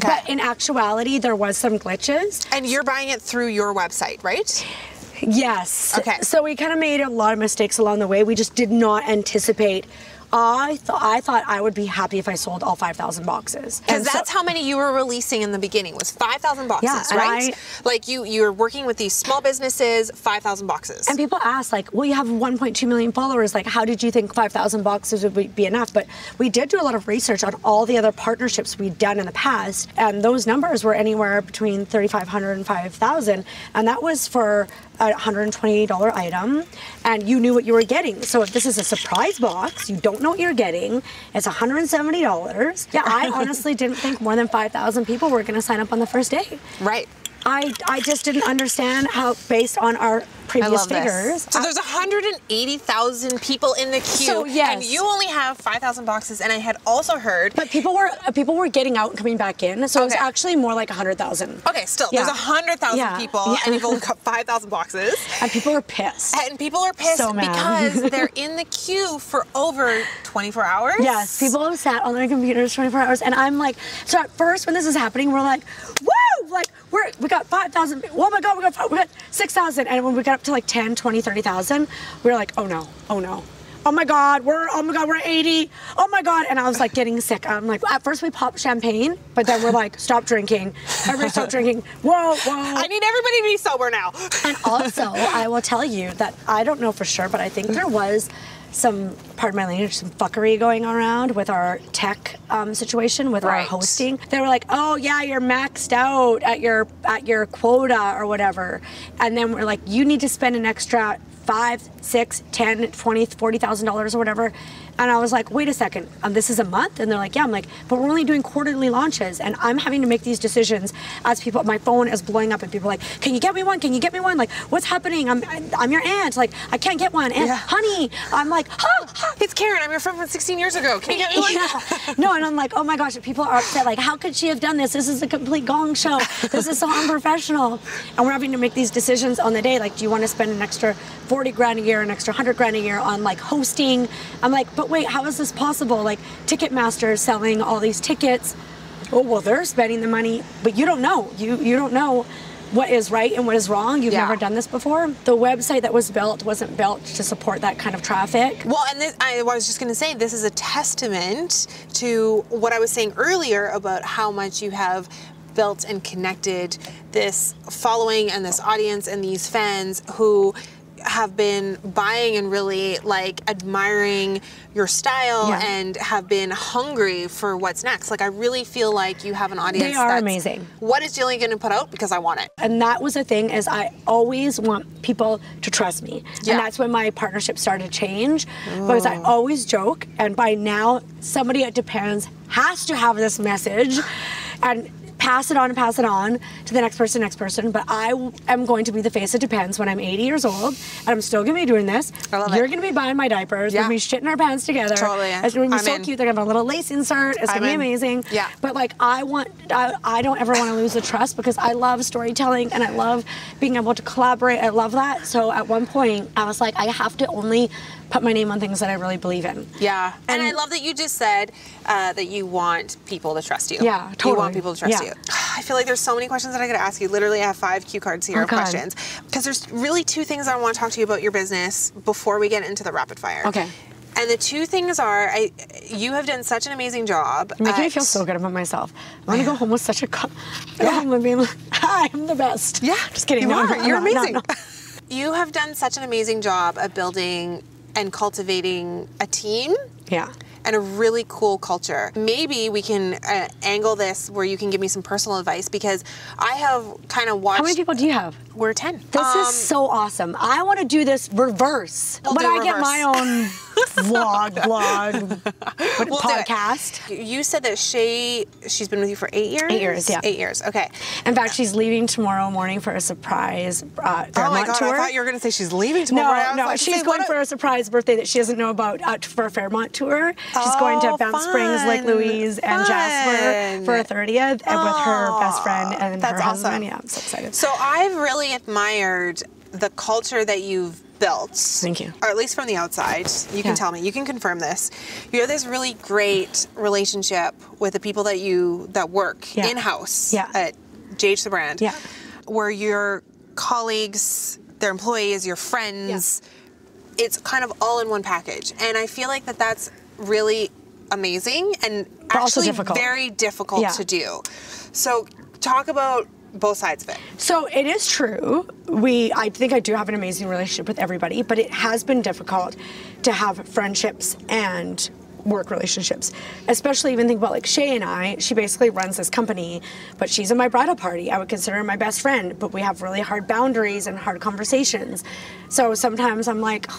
but in actuality there was some glitches. And you're buying it through your website, right? Yes. Okay. So we kind of made a lot of mistakes along the way. We just did not anticipate. I thought I thought I would be happy if I sold all 5,000 boxes. Because And so- that's how many you were releasing in the beginning was 5,000 boxes, Yeah, right? I- like you, you're working with these small businesses, 5,000 boxes. And people ask, like, well, you have 1.2 million followers. Like, how did you think 5,000 boxes would be- be enough? But we did do a lot of research on all the other partnerships we'd done in the past. And those numbers were anywhere between 3,500 and 5,000. And that was for a $120 item. And you knew what you were getting. So if this is a surprise box, you don't know what you're getting. It's $170. Yeah, I honestly didn't think more than 5,000 people were going to sign up on the first day. right. I, I just didn't understand how, based on our previous I love figures. this. So there's 180,000 people in the queue, So, yes. and you only have 5,000 boxes. And I had also heard. But people were uh, people were getting out and coming back in, so it was actually more like hundred thousand. Okay, still, Yeah. there's 100,000 Yeah. people, Yeah. and you've only got 5,000 boxes. And people are pissed. And people are pissed So because they're in the queue for over 24 hours. Yes, people have sat on their computers 24 hours, and I'm like, so at first when this is happening, we're like, woo, like we're we got 5,000. Oh my God, we got we got 6,000, and when we got up to like 10, 20, 30,000, we were like, oh no, oh no. Oh my God, we're oh my God, we're 80. Oh my God, and I was like getting sick. I'm like, at first we popped champagne, but then we're like, stop drinking. Everybody stop drinking. Whoa, whoa. I need everybody to be sober now. And also, I will tell you that I don't know for sure, but I think there was some, pardon my language, some fuckery going around with our tech um, situation with our hosting. They were like, "Oh yeah, you're maxed out at your at your quota or whatever," and then we're like, "You need to spend an extra." Five, six, ten, twenty, forty thousand dollars or whatever, and I was like, "Wait a second, um, this is a month," and they're like, "Yeah." I'm like, "But we're only doing quarterly launches, and I'm having to make these decisions as people. My phone is blowing up, and people are like, "Can you get me one? Can you get me one? Like, what's happening? I'm I'm your aunt. Like, I can't get one. And Yeah. honey, I'm like, huh, huh. It's Karen. I'm your friend from 16 years ago. Can you get me one? Yeah. No, and I'm like, oh my gosh, people are upset. Like, how could she have done this? This is a complete gong show. This is so unprofessional. And we're having to make these decisions on the day. Like, do you want to spend an extra 40 grand a year, an extra 100 grand a year on like hosting? I'm like, but wait, how is this possible? Like, Ticketmaster is selling all these tickets. Oh, well, they're spending the money, but you don't know. You you don't know what is right and what is wrong. You've Yeah. never done this before. The website that was built wasn't built to support that kind of traffic. Well, and this, I was just going to say, this is a testament to what I was saying earlier about how much you have built and connected this following and this audience and these fans who have been buying and really like admiring your style Yeah. and have been hungry for what's next. Like I really feel like you have an audience. They are that's, amazing. What is Jillian going to put out? Because I want it. and that was the thing is i always want people to trust me Yeah. and that's when my partnership started to change because i oh. always joke and by now somebody at depends has to have this message and pass it on and pass it on to the next person next person but I am going to be the face of depends when i'm 80 years old and i'm still going to be doing this I love you're it. going to be buying my diapers Yeah. we're going to be shitting our pants together Totally. it's going to be I'm so in. cute they're going to have a little lace insert it's I'm going to be in. amazing Yeah. but like I want, I, I don't ever want to lose the trust because I love storytelling and I love being able to collaborate. I love that. So at one point, I was like, I have to only put my name on things that I really believe in. Yeah, and, And- I love that you just said uh, that you want people to trust you. Yeah, totally. You want people to trust Yeah. you. I feel like there's so many questions that I could ask you. Literally, I have five cue cards here Oh, of God. questions because there's really two things I want to talk to you about your business before we get into the rapid fire. Okay. And the two things are, I, you have done such an amazing job. You're making me feel so good about myself. I want to go home with such a, co- I go home and being like, I'm the best. Yeah, Just kidding. You No, are. I'm You're I'm no, amazing. You have done such an amazing job of building and cultivating a team. Yeah. And a really cool culture. Maybe we can uh, angle this where you can give me some personal advice because I have kind of watched. How many people do you have? We're 10. This Um, is so awesome. I want to do this reverse. We'll do I get my own vlog, blog, what, We'll podcast. You said that Shay, she's been with you for eight years? Eight years, yeah. Eight years, okay. In fact, she's leaving tomorrow morning for a surprise uh, Oh Fairmont my God, tour. I thought you were going to say she's leaving tomorrow. No, no, like, she's going for a surprise birthday that she doesn't know about uh, for a Fairmont tour. She's going Oh, to Banff Springs, Lake fun, Louise, and Jasper for a fun. 30th, and with her best friend and that's her husband. awesome. Yeah, I'm so excited. So I've really admired the culture that you've built. Thank you. Or at least from the outside. You can tell me. You can confirm this. You have this really great relationship with the people that you that work Yeah. in house Yeah. at JH the brand. Yeah. Where your colleagues, their employees, your friends, it's kind of all in one package. And I feel like that that's really amazing and But actually difficult. very difficult Yeah. to do. So talk about both sides of it. So it is true. We, I think I do have an amazing relationship with everybody, but it has been difficult to have friendships and work relationships. Especially even think about like Shay and I. She basically runs this company, but she's in my bridal party. I would consider her my best friend, but we have really hard boundaries and hard conversations. So sometimes I'm like.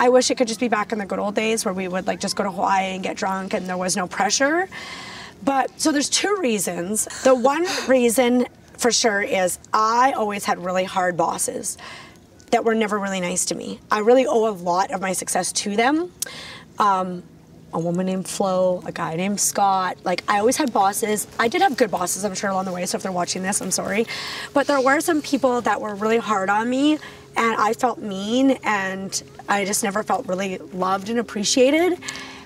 I wish it could just be back in the good old days where we would like just go to Hawaii and get drunk and there was no pressure. But so there's two reasons. The one reason for sure is I always had really hard bosses that were never really nice to me. I really owe a lot of my success to them. Um, a woman named Flo, a guy named Scott. Like I always had bosses. I did have good bosses, I'm sure along the way. So if they're watching this, I'm sorry. But there were some people that were really hard on me, and I felt mean, and I just never felt really loved and appreciated.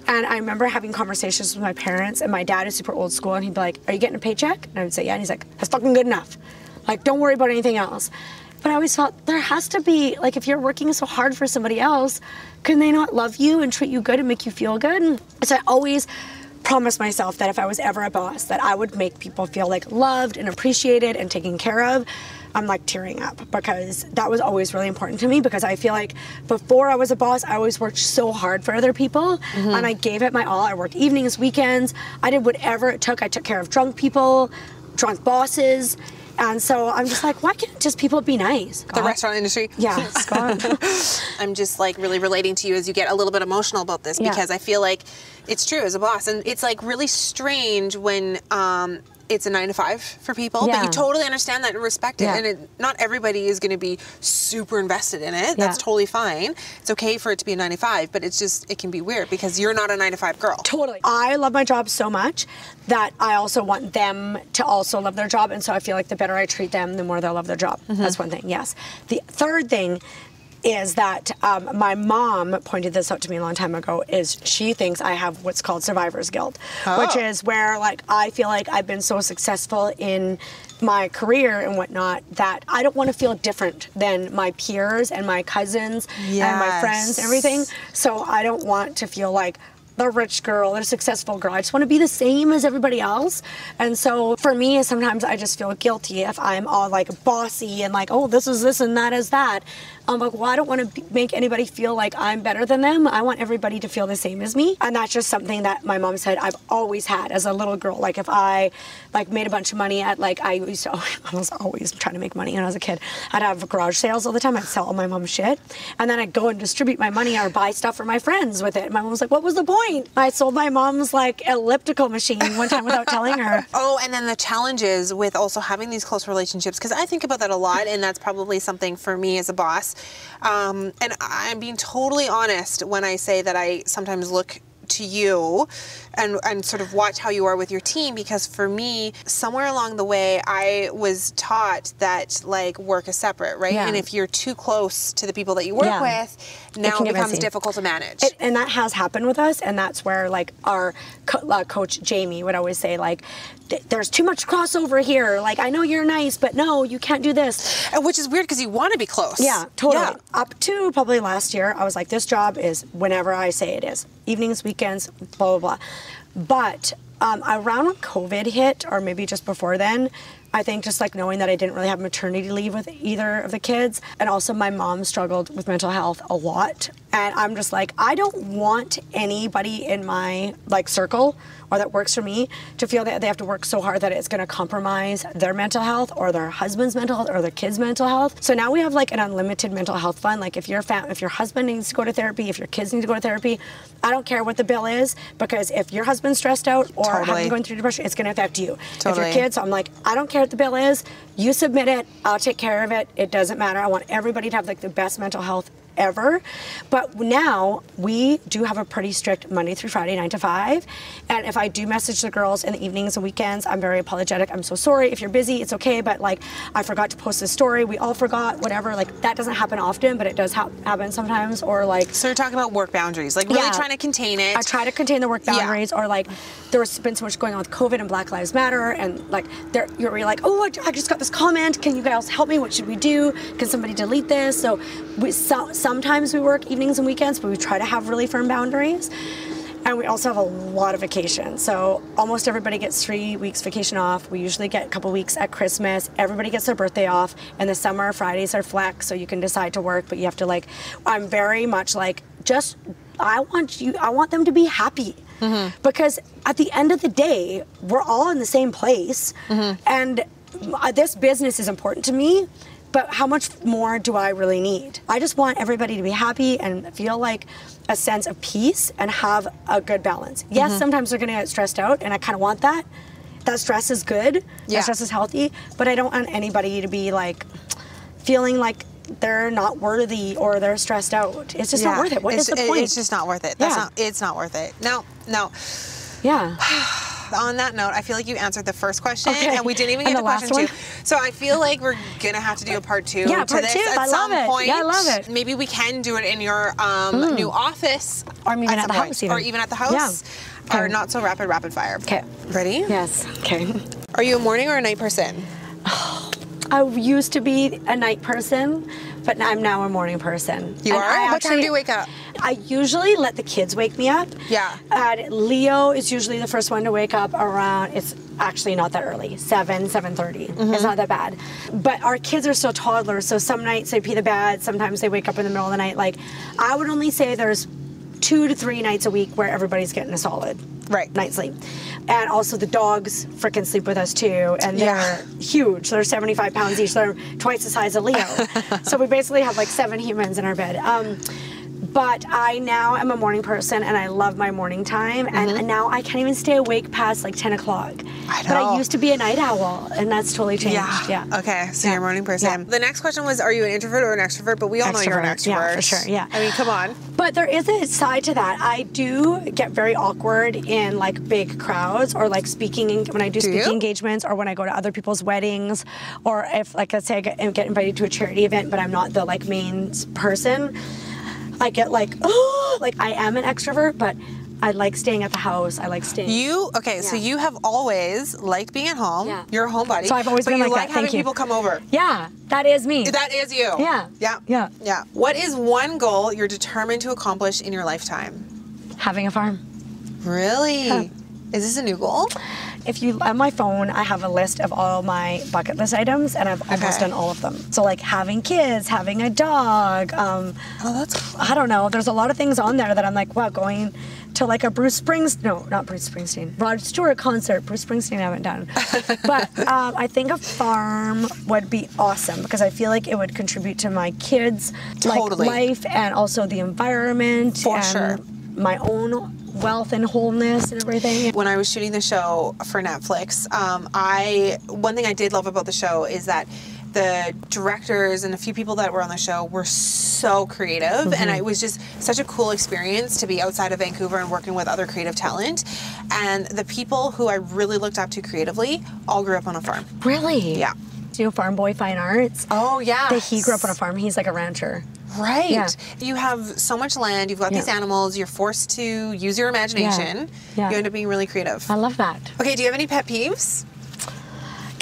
And I remember having conversations with my parents, and my dad is super old school, and he'd be like, "Are you getting a paycheck?" And I would say, "Yeah." And he's like, "That's fucking good enough. Like, don't worry about anything else." But I always felt there has to be like if you're working so hard for somebody else, can they not love you and treat you good and make you feel good? And so I always promised myself that if I was ever a boss, that I would make people feel like loved and appreciated and taken care of. I'm like tearing up because that was always really important to me because I feel like before I was a boss, I always worked so hard for other people and I gave it my all. I worked evenings, weekends. I did whatever it took. I took care of drunk people, drunk bosses. And so I'm just like, why can't just people be nice? The restaurant industry. Yeah, Scott. I'm just like really relating to you as you get a little bit emotional about this Yeah. because I feel like it's true as a boss, and it's like really strange when um, it's a nine to five for people, but you totally understand that and respect it. Yeah. And it, not everybody is going to be super invested in it. That's Yeah. totally fine. It's okay for it to be a nine to five, but it's just it can be weird because you're not a nine to five girl. Totally. I love my job so much that I also want them to also love their job. And so I feel like the better I treat them, the more they'll love their job. Mm-hmm. That's one thing, yes. The third thing is that um, my mom pointed this out to me a long time ago is she thinks I have what's called survivor's guilt, which Oh. is where like I feel like I've been so successful in my career and whatnot that I don't want to feel different than my peers and my cousins and my friends and everything. So I don't want to feel like the rich girl, the successful girl. I just want to be the same as everybody else. And so for me, sometimes I just feel guilty if I'm all like bossy and like, oh, this is this and that is that. I'm like, well, I don't want to make anybody feel like I'm better than them. I want everybody to feel the same as me. And that's just something that my mom said I've always had as a little girl. Like if I like made a bunch of money at like I used to I was always trying to make money when I was a kid. I'd have garage sales all the time. I'd sell all my mom's shit, and then I'd go and distribute my money or buy stuff for my friends with it. And My mom was like, "What was the point?" I sold my mom's like elliptical machine one time without telling her. Oh, and then the challenges with also having these close relationships, because I think about that a lot, and that's probably something for me as a boss. Um, and I'm being totally honest when I say that I sometimes look to you and, and sort of watch how you are with your team because for me somewhere along the way i was taught that like work is separate right Yeah. and if you're too close to the people that you work Yeah. with now can it becomes messy. difficult to manage It, and that has happened with us, and that's where like our co- uh, coach Jamie would always say like, "There's too much crossover here. Like I know you're nice, but no, you can't do this." And which is weird because you want to be close Yeah, totally. Yeah. Up to probably last year, I was like, this job is whenever I say it is. Evenings, weekends, blah, blah, blah. But um, around when COVID hit, or maybe just before then, I think just like knowing that I didn't really have maternity leave with either of the kids. And also, my mom struggled with mental health a lot. And I'm just like, I don't want anybody in my like circle or that works for me to feel that they have to work so hard that it's going to compromise their mental health or their husband's mental health or their kids' mental health. So now we have like an unlimited mental health fund. Like if your fam- if your husband needs to go to therapy, if your kids need to go to therapy, I don't care what the bill is because if your husband's stressed out or Totally. having going through depression, it's going to affect you. If your kids, I'm like, I don't care what the bill is. You submit it. I'll take care of it. It doesn't matter. I want everybody to have like the best mental health ever. But now we do have a pretty strict Monday through Friday, nine to five. And if I do message the girls in the evenings and weekends, I'm very apologetic. I'm so sorry. If you're busy, it's okay. But like, I forgot to post this story. We all forgot, whatever. Like, that doesn't happen often, but it does hap happen sometimes. Or like, So you're talking about work boundaries, like really Yeah. trying to contain it. I try to contain the work Yeah. boundaries, or like there's been so much going on with COVID and Black Lives Matter, and like there you're like, oh, I, I just got this comment. Can you guys help me? What should we do? Can somebody delete this? So we so, sometimes we work evenings and weekends, but we try to have really firm boundaries. And we also have a lot of vacation. So almost everybody gets three weeks vacation off. We usually get a couple weeks at Christmas. Everybody gets their birthday off. In the summer, Fridays are flex, so you can decide to work, but you have to like. I'm very much like just. I want you. I want them to be happy because at the end of the day, we're all in the same place, and uh, this business is important to me. But how much more do I really need? I just want everybody to be happy and feel like a sense of peace and have a good balance. Yes, mm-hmm. sometimes they're gonna get stressed out, and I kind of want that. That stress is good. Yeah. That stress is healthy, but I don't want anybody to be like feeling like they're not worthy or they're stressed out. It's just not worth it. What is it's, the point? It's just not worth it. That's Yeah. not. It's not worth it. No, no. yeah. On that note, I feel like you answered the first question, Okay. and we didn't even And get the to question one? two. So I feel like we're gonna have to do a part two Yeah, to part this two. at I love some it. point. Yeah, I love it. Mm. Maybe we can do it in your um, new office, Or even at at the point. house even. or even at the house, Yeah. or Okay. not so rapid rapid fire. Okay. Ready? Yes. Okay. Are you a morning or a night person? I used to be a night person, but I'm now a morning person. You And are? I What time do you wake up? I usually let the kids wake me up. Yeah. And Leo is usually the first one to wake up around. It's actually not that early. Seven, 7.30. Mm-hmm. It's not that bad. But our kids are still toddlers, so some nights they pee the bed. Sometimes they wake up in the middle of the night. Like I would only say there's two to three nights a week where everybody's getting a solid Right. night sleep. And also the dogs freaking sleep with us too, and they're Yeah. huge. They're 75 pounds each. They're twice the size of Leo. so we basically have like seven humans in our bed. Um, but I now am a morning person and I love my morning time. And now I can't even stay awake past like 10 o'clock. Mm-hmm. I But I used to be a night owl, and that's totally changed. Yeah. yeah. Okay, so Yeah. you're a morning person. Yeah. The next question was, are you an introvert or an extrovert? But we all know you're an Extrovert. extrovert. Yeah, for sure, yeah. I mean, come on. But there is a side to that. I do get very awkward in like big crowds or like speaking when I do, Do speaking you? engagements or when I go to other people's weddings or if like let's say I get, get invited to a charity event but I'm not the like main person. I get like oh like I am an extrovert but I like staying at the house. I like staying. You okay? So you have always liked being at home. Yeah. You're a homebody. So I've always been you like like that. having Thank you. people come over. yeah, that is me. That is you. Yeah. Yeah. Yeah. Yeah. What is one goal you're determined to accomplish in your lifetime? Having a farm. Really? Yeah. Is this a new goal? If you on my phone, I have a list of all my bucket list items, and I've almost Okay. done all of them. So like having kids, having a dog. Um, Oh, that's I don't know. There's a lot of things on there that I'm like, wow, going to like a Bruce Springsteen, no, not Bruce Springsteen, Rod Stewart concert. Bruce Springsteen I haven't done, but um, I think a farm would be awesome because I feel like it would contribute to my kids' Totally. like life and also the environment For and sure. my own wealth and wholeness and everything. when I was shooting the show for Netflix, um, I one thing I did love about the show is that the directors and a few people that were on the show were so creative, and it was just such a cool experience to be outside of Vancouver and working with other creative talent. And the people who I really looked up to creatively all grew up on a farm. Really? Yeah. Do Farm Boy Fine Arts. Oh yeah. He grew up on a farm. He's like a rancher. Right. Yeah. You have so much land, you've got these animals, you're forced to use your imagination. Yeah. You end up being really creative. I love that. Okay, do you have any pet peeves?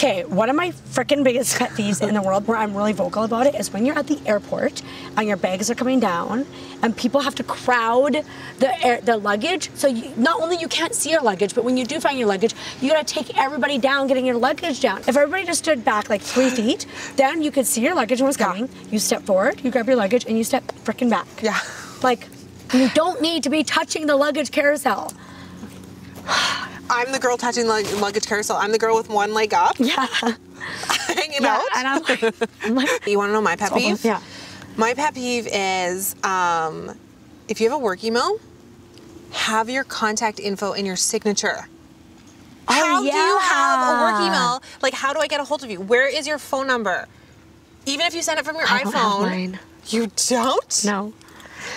Okay, one of my freaking biggest pet peeves in the world where I'm really vocal about it is when you're at the airport and your bags are coming down and people have to crowd the air, the luggage. So you, not only you can't see your luggage, but when you do find your luggage, you gotta take everybody down getting your luggage down. If everybody just stood back like three feet, then you could see your luggage when was coming. You step forward, you grab your luggage, and you step freaking back. Yeah. Like, you don't need to be touching the luggage carousel. I'm the girl touching the luggage carousel. I'm the girl with one leg up, Yeah. hanging Yeah, out. and I'm like, I'm like, You want to know my pet peeve? Yeah. My pet peeve is um, if you have a work email, have your contact info in your signature. Oh, how do you have a work email? Like, how do I get a hold of you? Where is your phone number? Even if you send it from your I iPhone. You don't? no.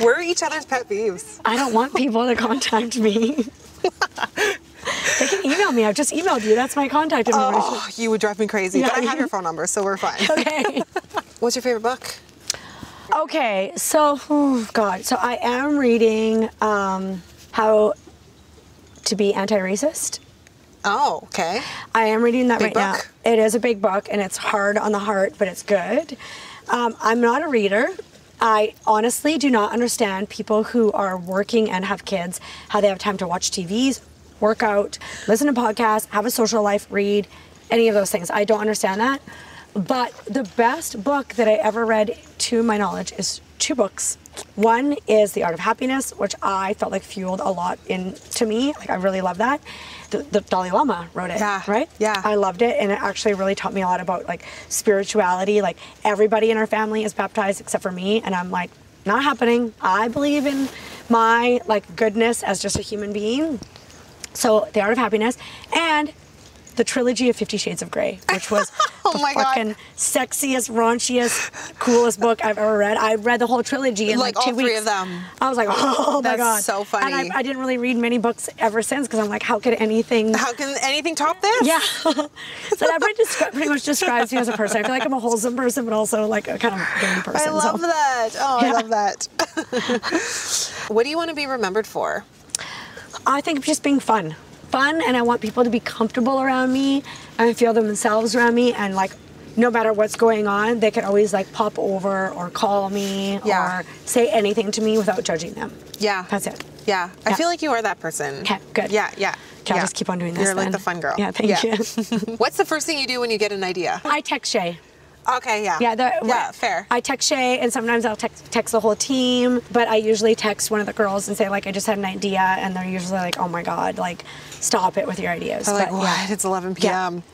We're each other's pet peeves. I don't want people to contact me. they can email me. I've just emailed you. That's my contact information. Oh, you would drive me crazy. Yeah. But I have your phone number, so we're fine. Okay. What's your favorite book? okay. So, oh God. So I am reading um, How to Be Anti-Racist. Oh, okay. I am reading that Big right book? now. It is a big book and it's hard on the heart, but it's good. Um, I'm not a reader. I honestly do not understand people who are working and have kids, how they have time to watch TVs, work out, listen to podcasts, have a social life, read, any of those things. I don't understand that. But the best book that I ever read, to my knowledge, is two books. One is The Art of Happiness, which I felt like fueled a lot into me. Like I really love that. The, Dalai Lama wrote it, Yeah, right? yeah. I loved it, and it actually really taught me a lot about like spirituality. Like everybody in our family is baptized except for me, and I'm like, not happening. I believe in my like goodness as just a human being. So, The Art of Happiness, and the trilogy of Fifty Shades of Grey, which was Oh the my God. fucking sexiest, raunchiest, coolest book I've ever read. I read the whole trilogy in Like like, two all three weeks. of them. I was like, oh my That's god, so funny. And I, I didn't really read many books ever since because I'm like, how could anything? How can anything top this? Yeah. so that pretty, descri- pretty much describes me as a person. I feel like I'm a wholesome person, but also like a kind of dirty person. I love so. that. Oh, I love that. what do you want to be remembered for? I think just being fun. Fun, and I want people to be comfortable around me and feel themselves around me, and like no matter what's going on, they can always like pop over or call me Yeah. or say anything to me without judging them. Yeah. That's it. Yeah. I feel like you are that person. Okay, good. Yeah, yeah. Okay, I'll yeah. just keep on doing this You're like then. the fun girl. Yeah, thank you. What's the first thing you do when you get an idea? I text Shay. Okay, yeah. Yeah, the, yeah, fair. I text Shay, and sometimes I'll text, text the whole team, but I usually text one of the girls and say like I just had an idea, and they're usually like, "Oh my god, like stop it with your ideas." I'm like, But, what? yeah. It's 11 p.m.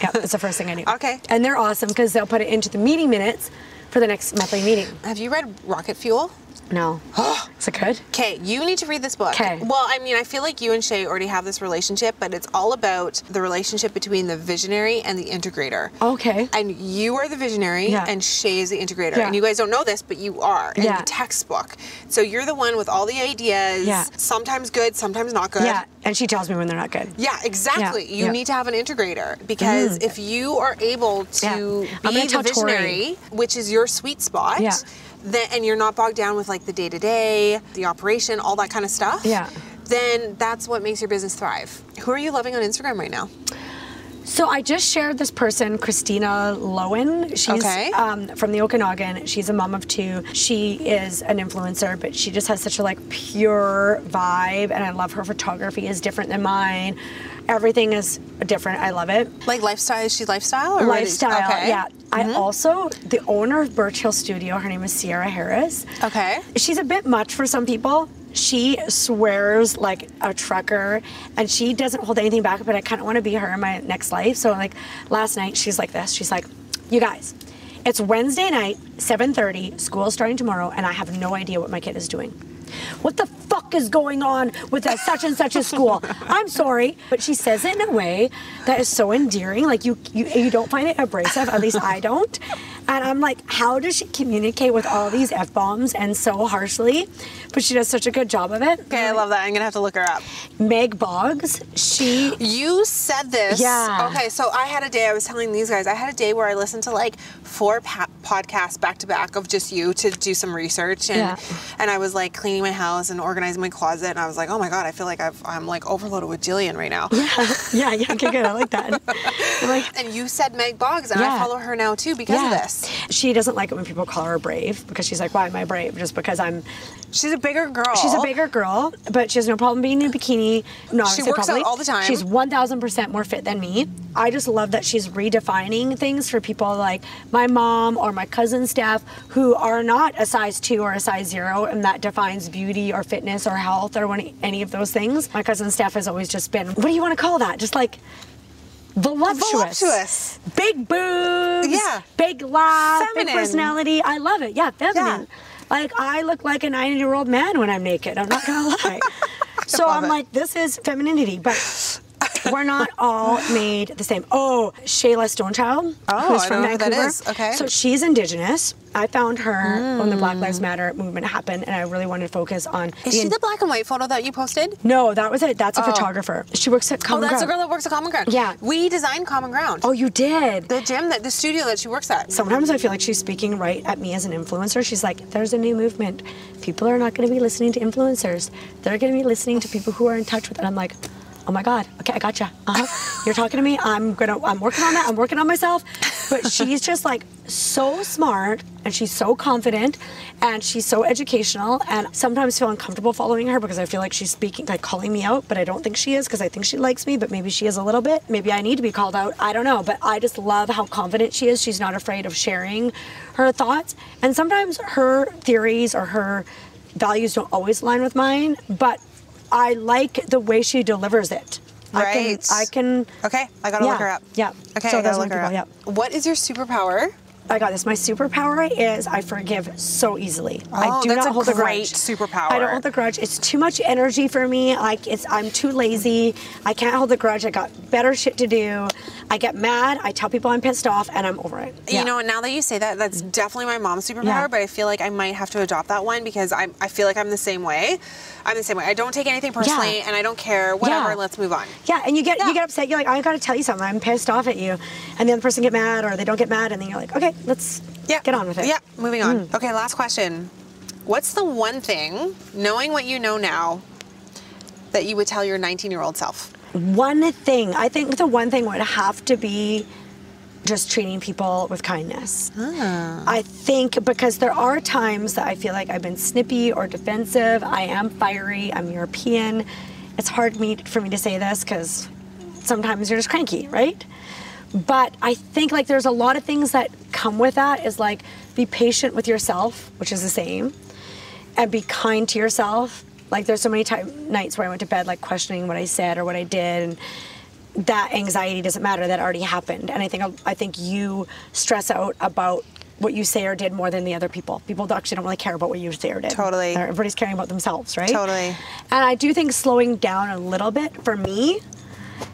Yeah, that's the first thing I do. Okay. And they're awesome because they'll put it into the meeting minutes for the next monthly meeting. Have you read Rocket Fuel? No. Is it good? Okay, you need to read this book. 'Kay. Well, I mean, I feel like you and Shay already have this relationship, but it's all about the relationship between the visionary and the integrator. Okay. And you are the visionary, Yeah. and Shay is the integrator. Yeah. And you guys don't know this, but you are in Yeah. the textbook. So you're the one with all the ideas. Yeah. Sometimes good, sometimes not good. Yeah. And she tells me when they're not good. Yeah, exactly. Yeah, You yeah. need to have an integrator because mm. if you are able to be the tell Tori. visionary, which is your sweet spot, Yeah. Then, and you're not bogged down with like the day to day, the operation, all that kind of stuff. Yeah. Then that's what makes your business thrive. Who are you loving on Instagram right now? So I just shared this person, Christina Lowen. She's Okay. um, from the Okanagan. She's a mom of two. She is an influencer, but she just has such a like pure vibe, and I love her photography is different than mine. Everything is different. I love it. Like lifestyle? Is she lifestyle or Lifestyle, Okay. yeah. I mm-hmm. also the owner of Birch Hill Studio. Her name is Sierra Harris. Okay. She's a bit much for some people. She swears like a trucker and she doesn't hold anything back, but I kind of want to be her in my next life. So like last night she's like this. She's like, "You guys, it's Wednesday night, 7:30, school's starting tomorrow and I have no idea what my kid is doing." What the fuck is going on with that such and such a school? I'm sorry, but she says it in a way that is so endearing. Like you, you, you don't find it abrasive. At least I don't. And I'm like, how does she communicate with all these F bombs and so harshly? But she does such a good job of it. Okay, I love that. I'm gonna have to look her up. Meg Boggs, she You said this. Yeah. Okay, so I had a day. I was telling these guys. I had a day where I listened to like four pa- podcasts back to back of just you to do some research, and Yeah. and I was like cleaning my house and organizing my closet, and I was like, oh my god, I feel like I've, I'm like overloaded with Jillian right now. yeah, yeah, okay, good. I like that. Like, And you said Meg Boggs, and I follow her now too because of this. She doesn't like it when people call her brave because she's like, why am I brave? Just because I'm She's a bigger girl. She's a bigger girl, but she has no problem being in a bikini. No, She works out all the time. She's 1000% more fit than me. I just love that she's redefining things for people like my mom or my cousin Steph who are not a size 2 or a size 0 and that defines beauty or fitness or health or any of those things. My cousin Steph has always just been, what do you want to call that? Just like voluptuous. Voluptuous. Big boobs. Yeah. Big laugh. Big Feminine. personality. I love it. Yeah, feminine. Like I look like a 90 year old man when I'm naked. I'm not gonna lie. so I'm it. like, this is femininity, but we're not all made the same. Oh, Shayla Stonechild, Oh, who's I from know who that Vancouver. is. Okay. So she's Indigenous. I found her when the Black hmm. Lives Matter movement happened, and I really wanted to focus on. Is she the black and white photo that you posted? No, that was it. That's a oh. photographer. She works at Common Ground. Oh, that's the Ground. girl that works at Common Ground. Yeah. We designed Common Ground. Oh, you did. The gym that the studio that she works at. Sometimes I feel like she's speaking right at me as an influencer. She's like, there's a new movement. People are not going to be listening to influencers. They're going to be listening to people who are in touch with it. And I'm like, oh my God. Okay, I gotcha. Uh-huh. You're talking to me. I'm to, I'm working on that. I'm working on myself. But she's just like so smart and she's so confident and she's so educational. And sometimes feel uncomfortable following her because I feel like she's speaking, like calling me out, but I don't think she is because I think she likes me, but maybe she is a little bit. Maybe I need to be called out. I don't know. But I just love how confident she is. She's not afraid of sharing her thoughts. And sometimes her theories or her values don't always align with mine, but I like the way she delivers it. Right. I can, I can Okay, I gotta Yeah, look her up. yeah. Okay, So I gotta look her people, up. What is your superpower? I got this. My superpower is I forgive so easily. I Oh, do that's not a hold a great grudge. superpower. I don't hold a grudge. It's too much energy for me. Like it's I'm too lazy. I can't hold a grudge. I got better shit to do. I get mad. I tell people I'm pissed off, and I'm over it. Yeah. You know, and now that you say that, that's definitely my mom's superpower. Yeah. But I feel like I might have to adopt that one because I'm. I feel like I'm the same way. I'm the same way. I don't take anything personally, Yeah. and I don't care. Whatever. Let's move on. Yeah, and you get you get upset. You're like, I got to tell you something. I'm pissed off at you, and the other person get mad, or they don't get mad, and then you're like, okay, let's Yeah. get on with it. Yeah. Moving on. Mm. Okay. Last question. What's the one thing, knowing what you know now, that you would tell your 19 year old self? One thing, I think the one thing would have to be just treating people with kindness. Ah. I think because there are times that I feel like I've been snippy or defensive. I am fiery. I'm European. It's hard me, for me to say this because sometimes you're just cranky, right? But I think like there's a lot of things that come with that is like be patient with yourself, which is the same, and be kind to yourself. Like there's so many time, nights where I went to bed like questioning what I said or what I did, and that anxiety doesn't matter. That already happened, and I think I think you stress out about what you say or did more than the other people. People actually don't really care about what you say or did. Totally. Everybody's caring about themselves, right? Totally. And I do think slowing down a little bit for me,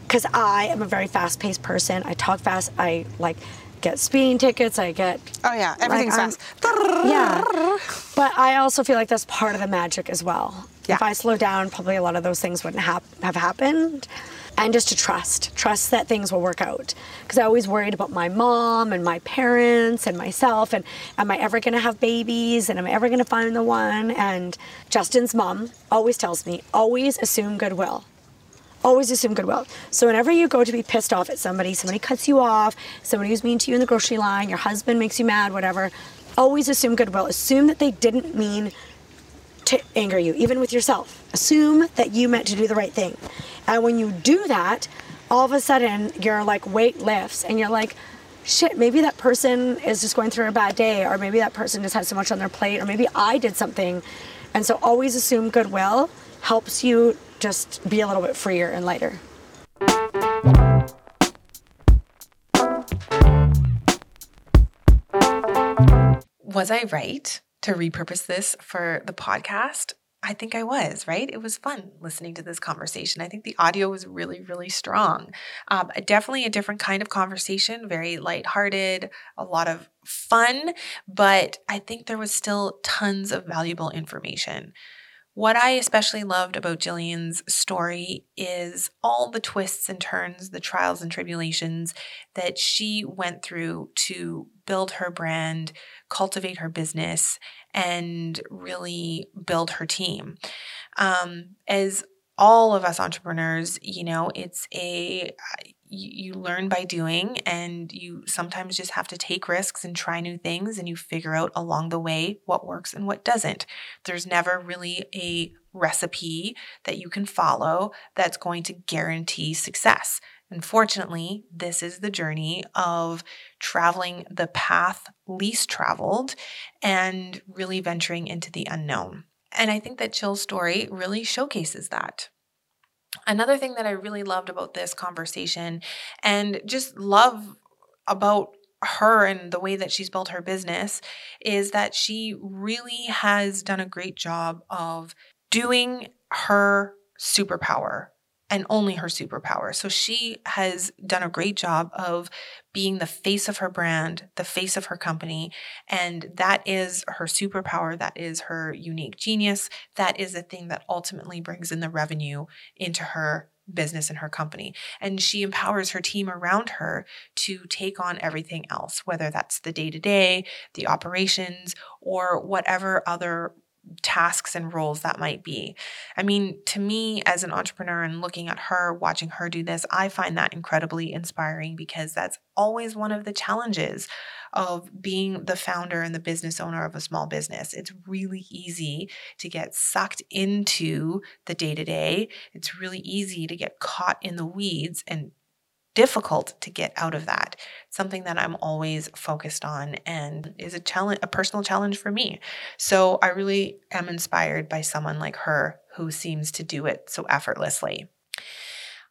because I am a very fast-paced person. I talk fast. I like get speeding tickets. I get Oh yeah, everything's I'm- fast. yeah. But I also feel like that's part of the magic as well. If I slow down, probably a lot of those things wouldn't hap- have happened. And just to trust, trust that things will work out. Because I always worried about my mom and my parents and myself. And am I ever going to have babies? And am I ever going to find the one? And Justin's mom always tells me, always assume goodwill always assume goodwill. So whenever you go to be pissed off at somebody, somebody cuts you off, somebody who's mean to you in the grocery line, your husband makes you mad, whatever, always assume goodwill. Assume that they didn't mean to anger you, even with yourself. Assume that you meant to do the right thing. And when you do that, all of a sudden your like weight lifts and you're like, shit, maybe that person is just going through a bad day, or maybe that person just has so much on their plate, or maybe I did something. And so always assume goodwill helps you just be a little bit freer and lighter. Was I right to repurpose this for the podcast? I think I was, right? It was fun listening to this conversation. I think the audio was really, really strong. Um, definitely a different kind of conversation, very lighthearted, a lot of fun, but I think there was still tons of valuable information. What I especially loved about Jillian's story is all the twists and turns, the trials and tribulations that she went through to build her brand, cultivate her business, and really build her team. Um, as all of us entrepreneurs, you know, it's a you, learn by doing and you sometimes just have to take risks and try new things and you figure out along the way what works and what doesn't. There's never really a recipe that you can follow that's going to guarantee success. Unfortunately, this is the journey of traveling the path least traveled and really venturing into the unknown. And I think that Jill's story really showcases that. Another thing that I really loved about this conversation and just love about her and the way that she's built her business is that she really has done a great job of doing her superpower and only her superpower. So she has done a great job of being the face of her brand, the face of her company. And that is her superpower. That is her unique genius. That is the thing that ultimately brings in the revenue into her business and her company. And she empowers her team around her to take on everything else, whether that's the day to day, the operations, or whatever other tasks and roles that might be. I mean, to me, as an entrepreneur and looking at her, watching her do this, I find that incredibly inspiring because that's always one of the challenges of being the founder and the business owner of a small business. It's really easy to get sucked into the day to day. It's really easy to get caught in the weeds and difficult to get out of that. Something that I'm always focused on and is a challenge, a personal challenge for me. So I really am inspired by someone like her who seems to do it so effortlessly.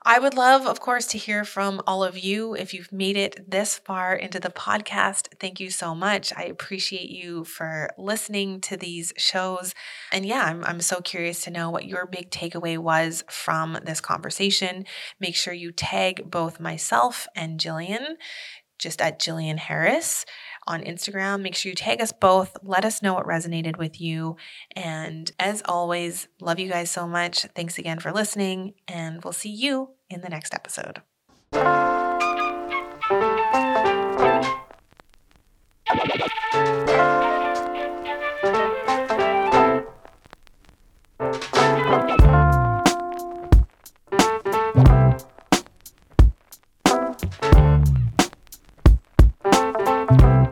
I would love, of course, to hear from all of you. If you've made it this far into the podcast, thank you so much. I appreciate you for listening to these shows. And yeah, I'm, I'm so curious to know what your big takeaway was from this conversation. Make sure you tag both myself and Jillian just at Jillian Harris on Instagram. Make sure you tag us both. Let us know what resonated with you. And as always, love you guys so much. Thanks again for listening, and we'll see you in the next episode.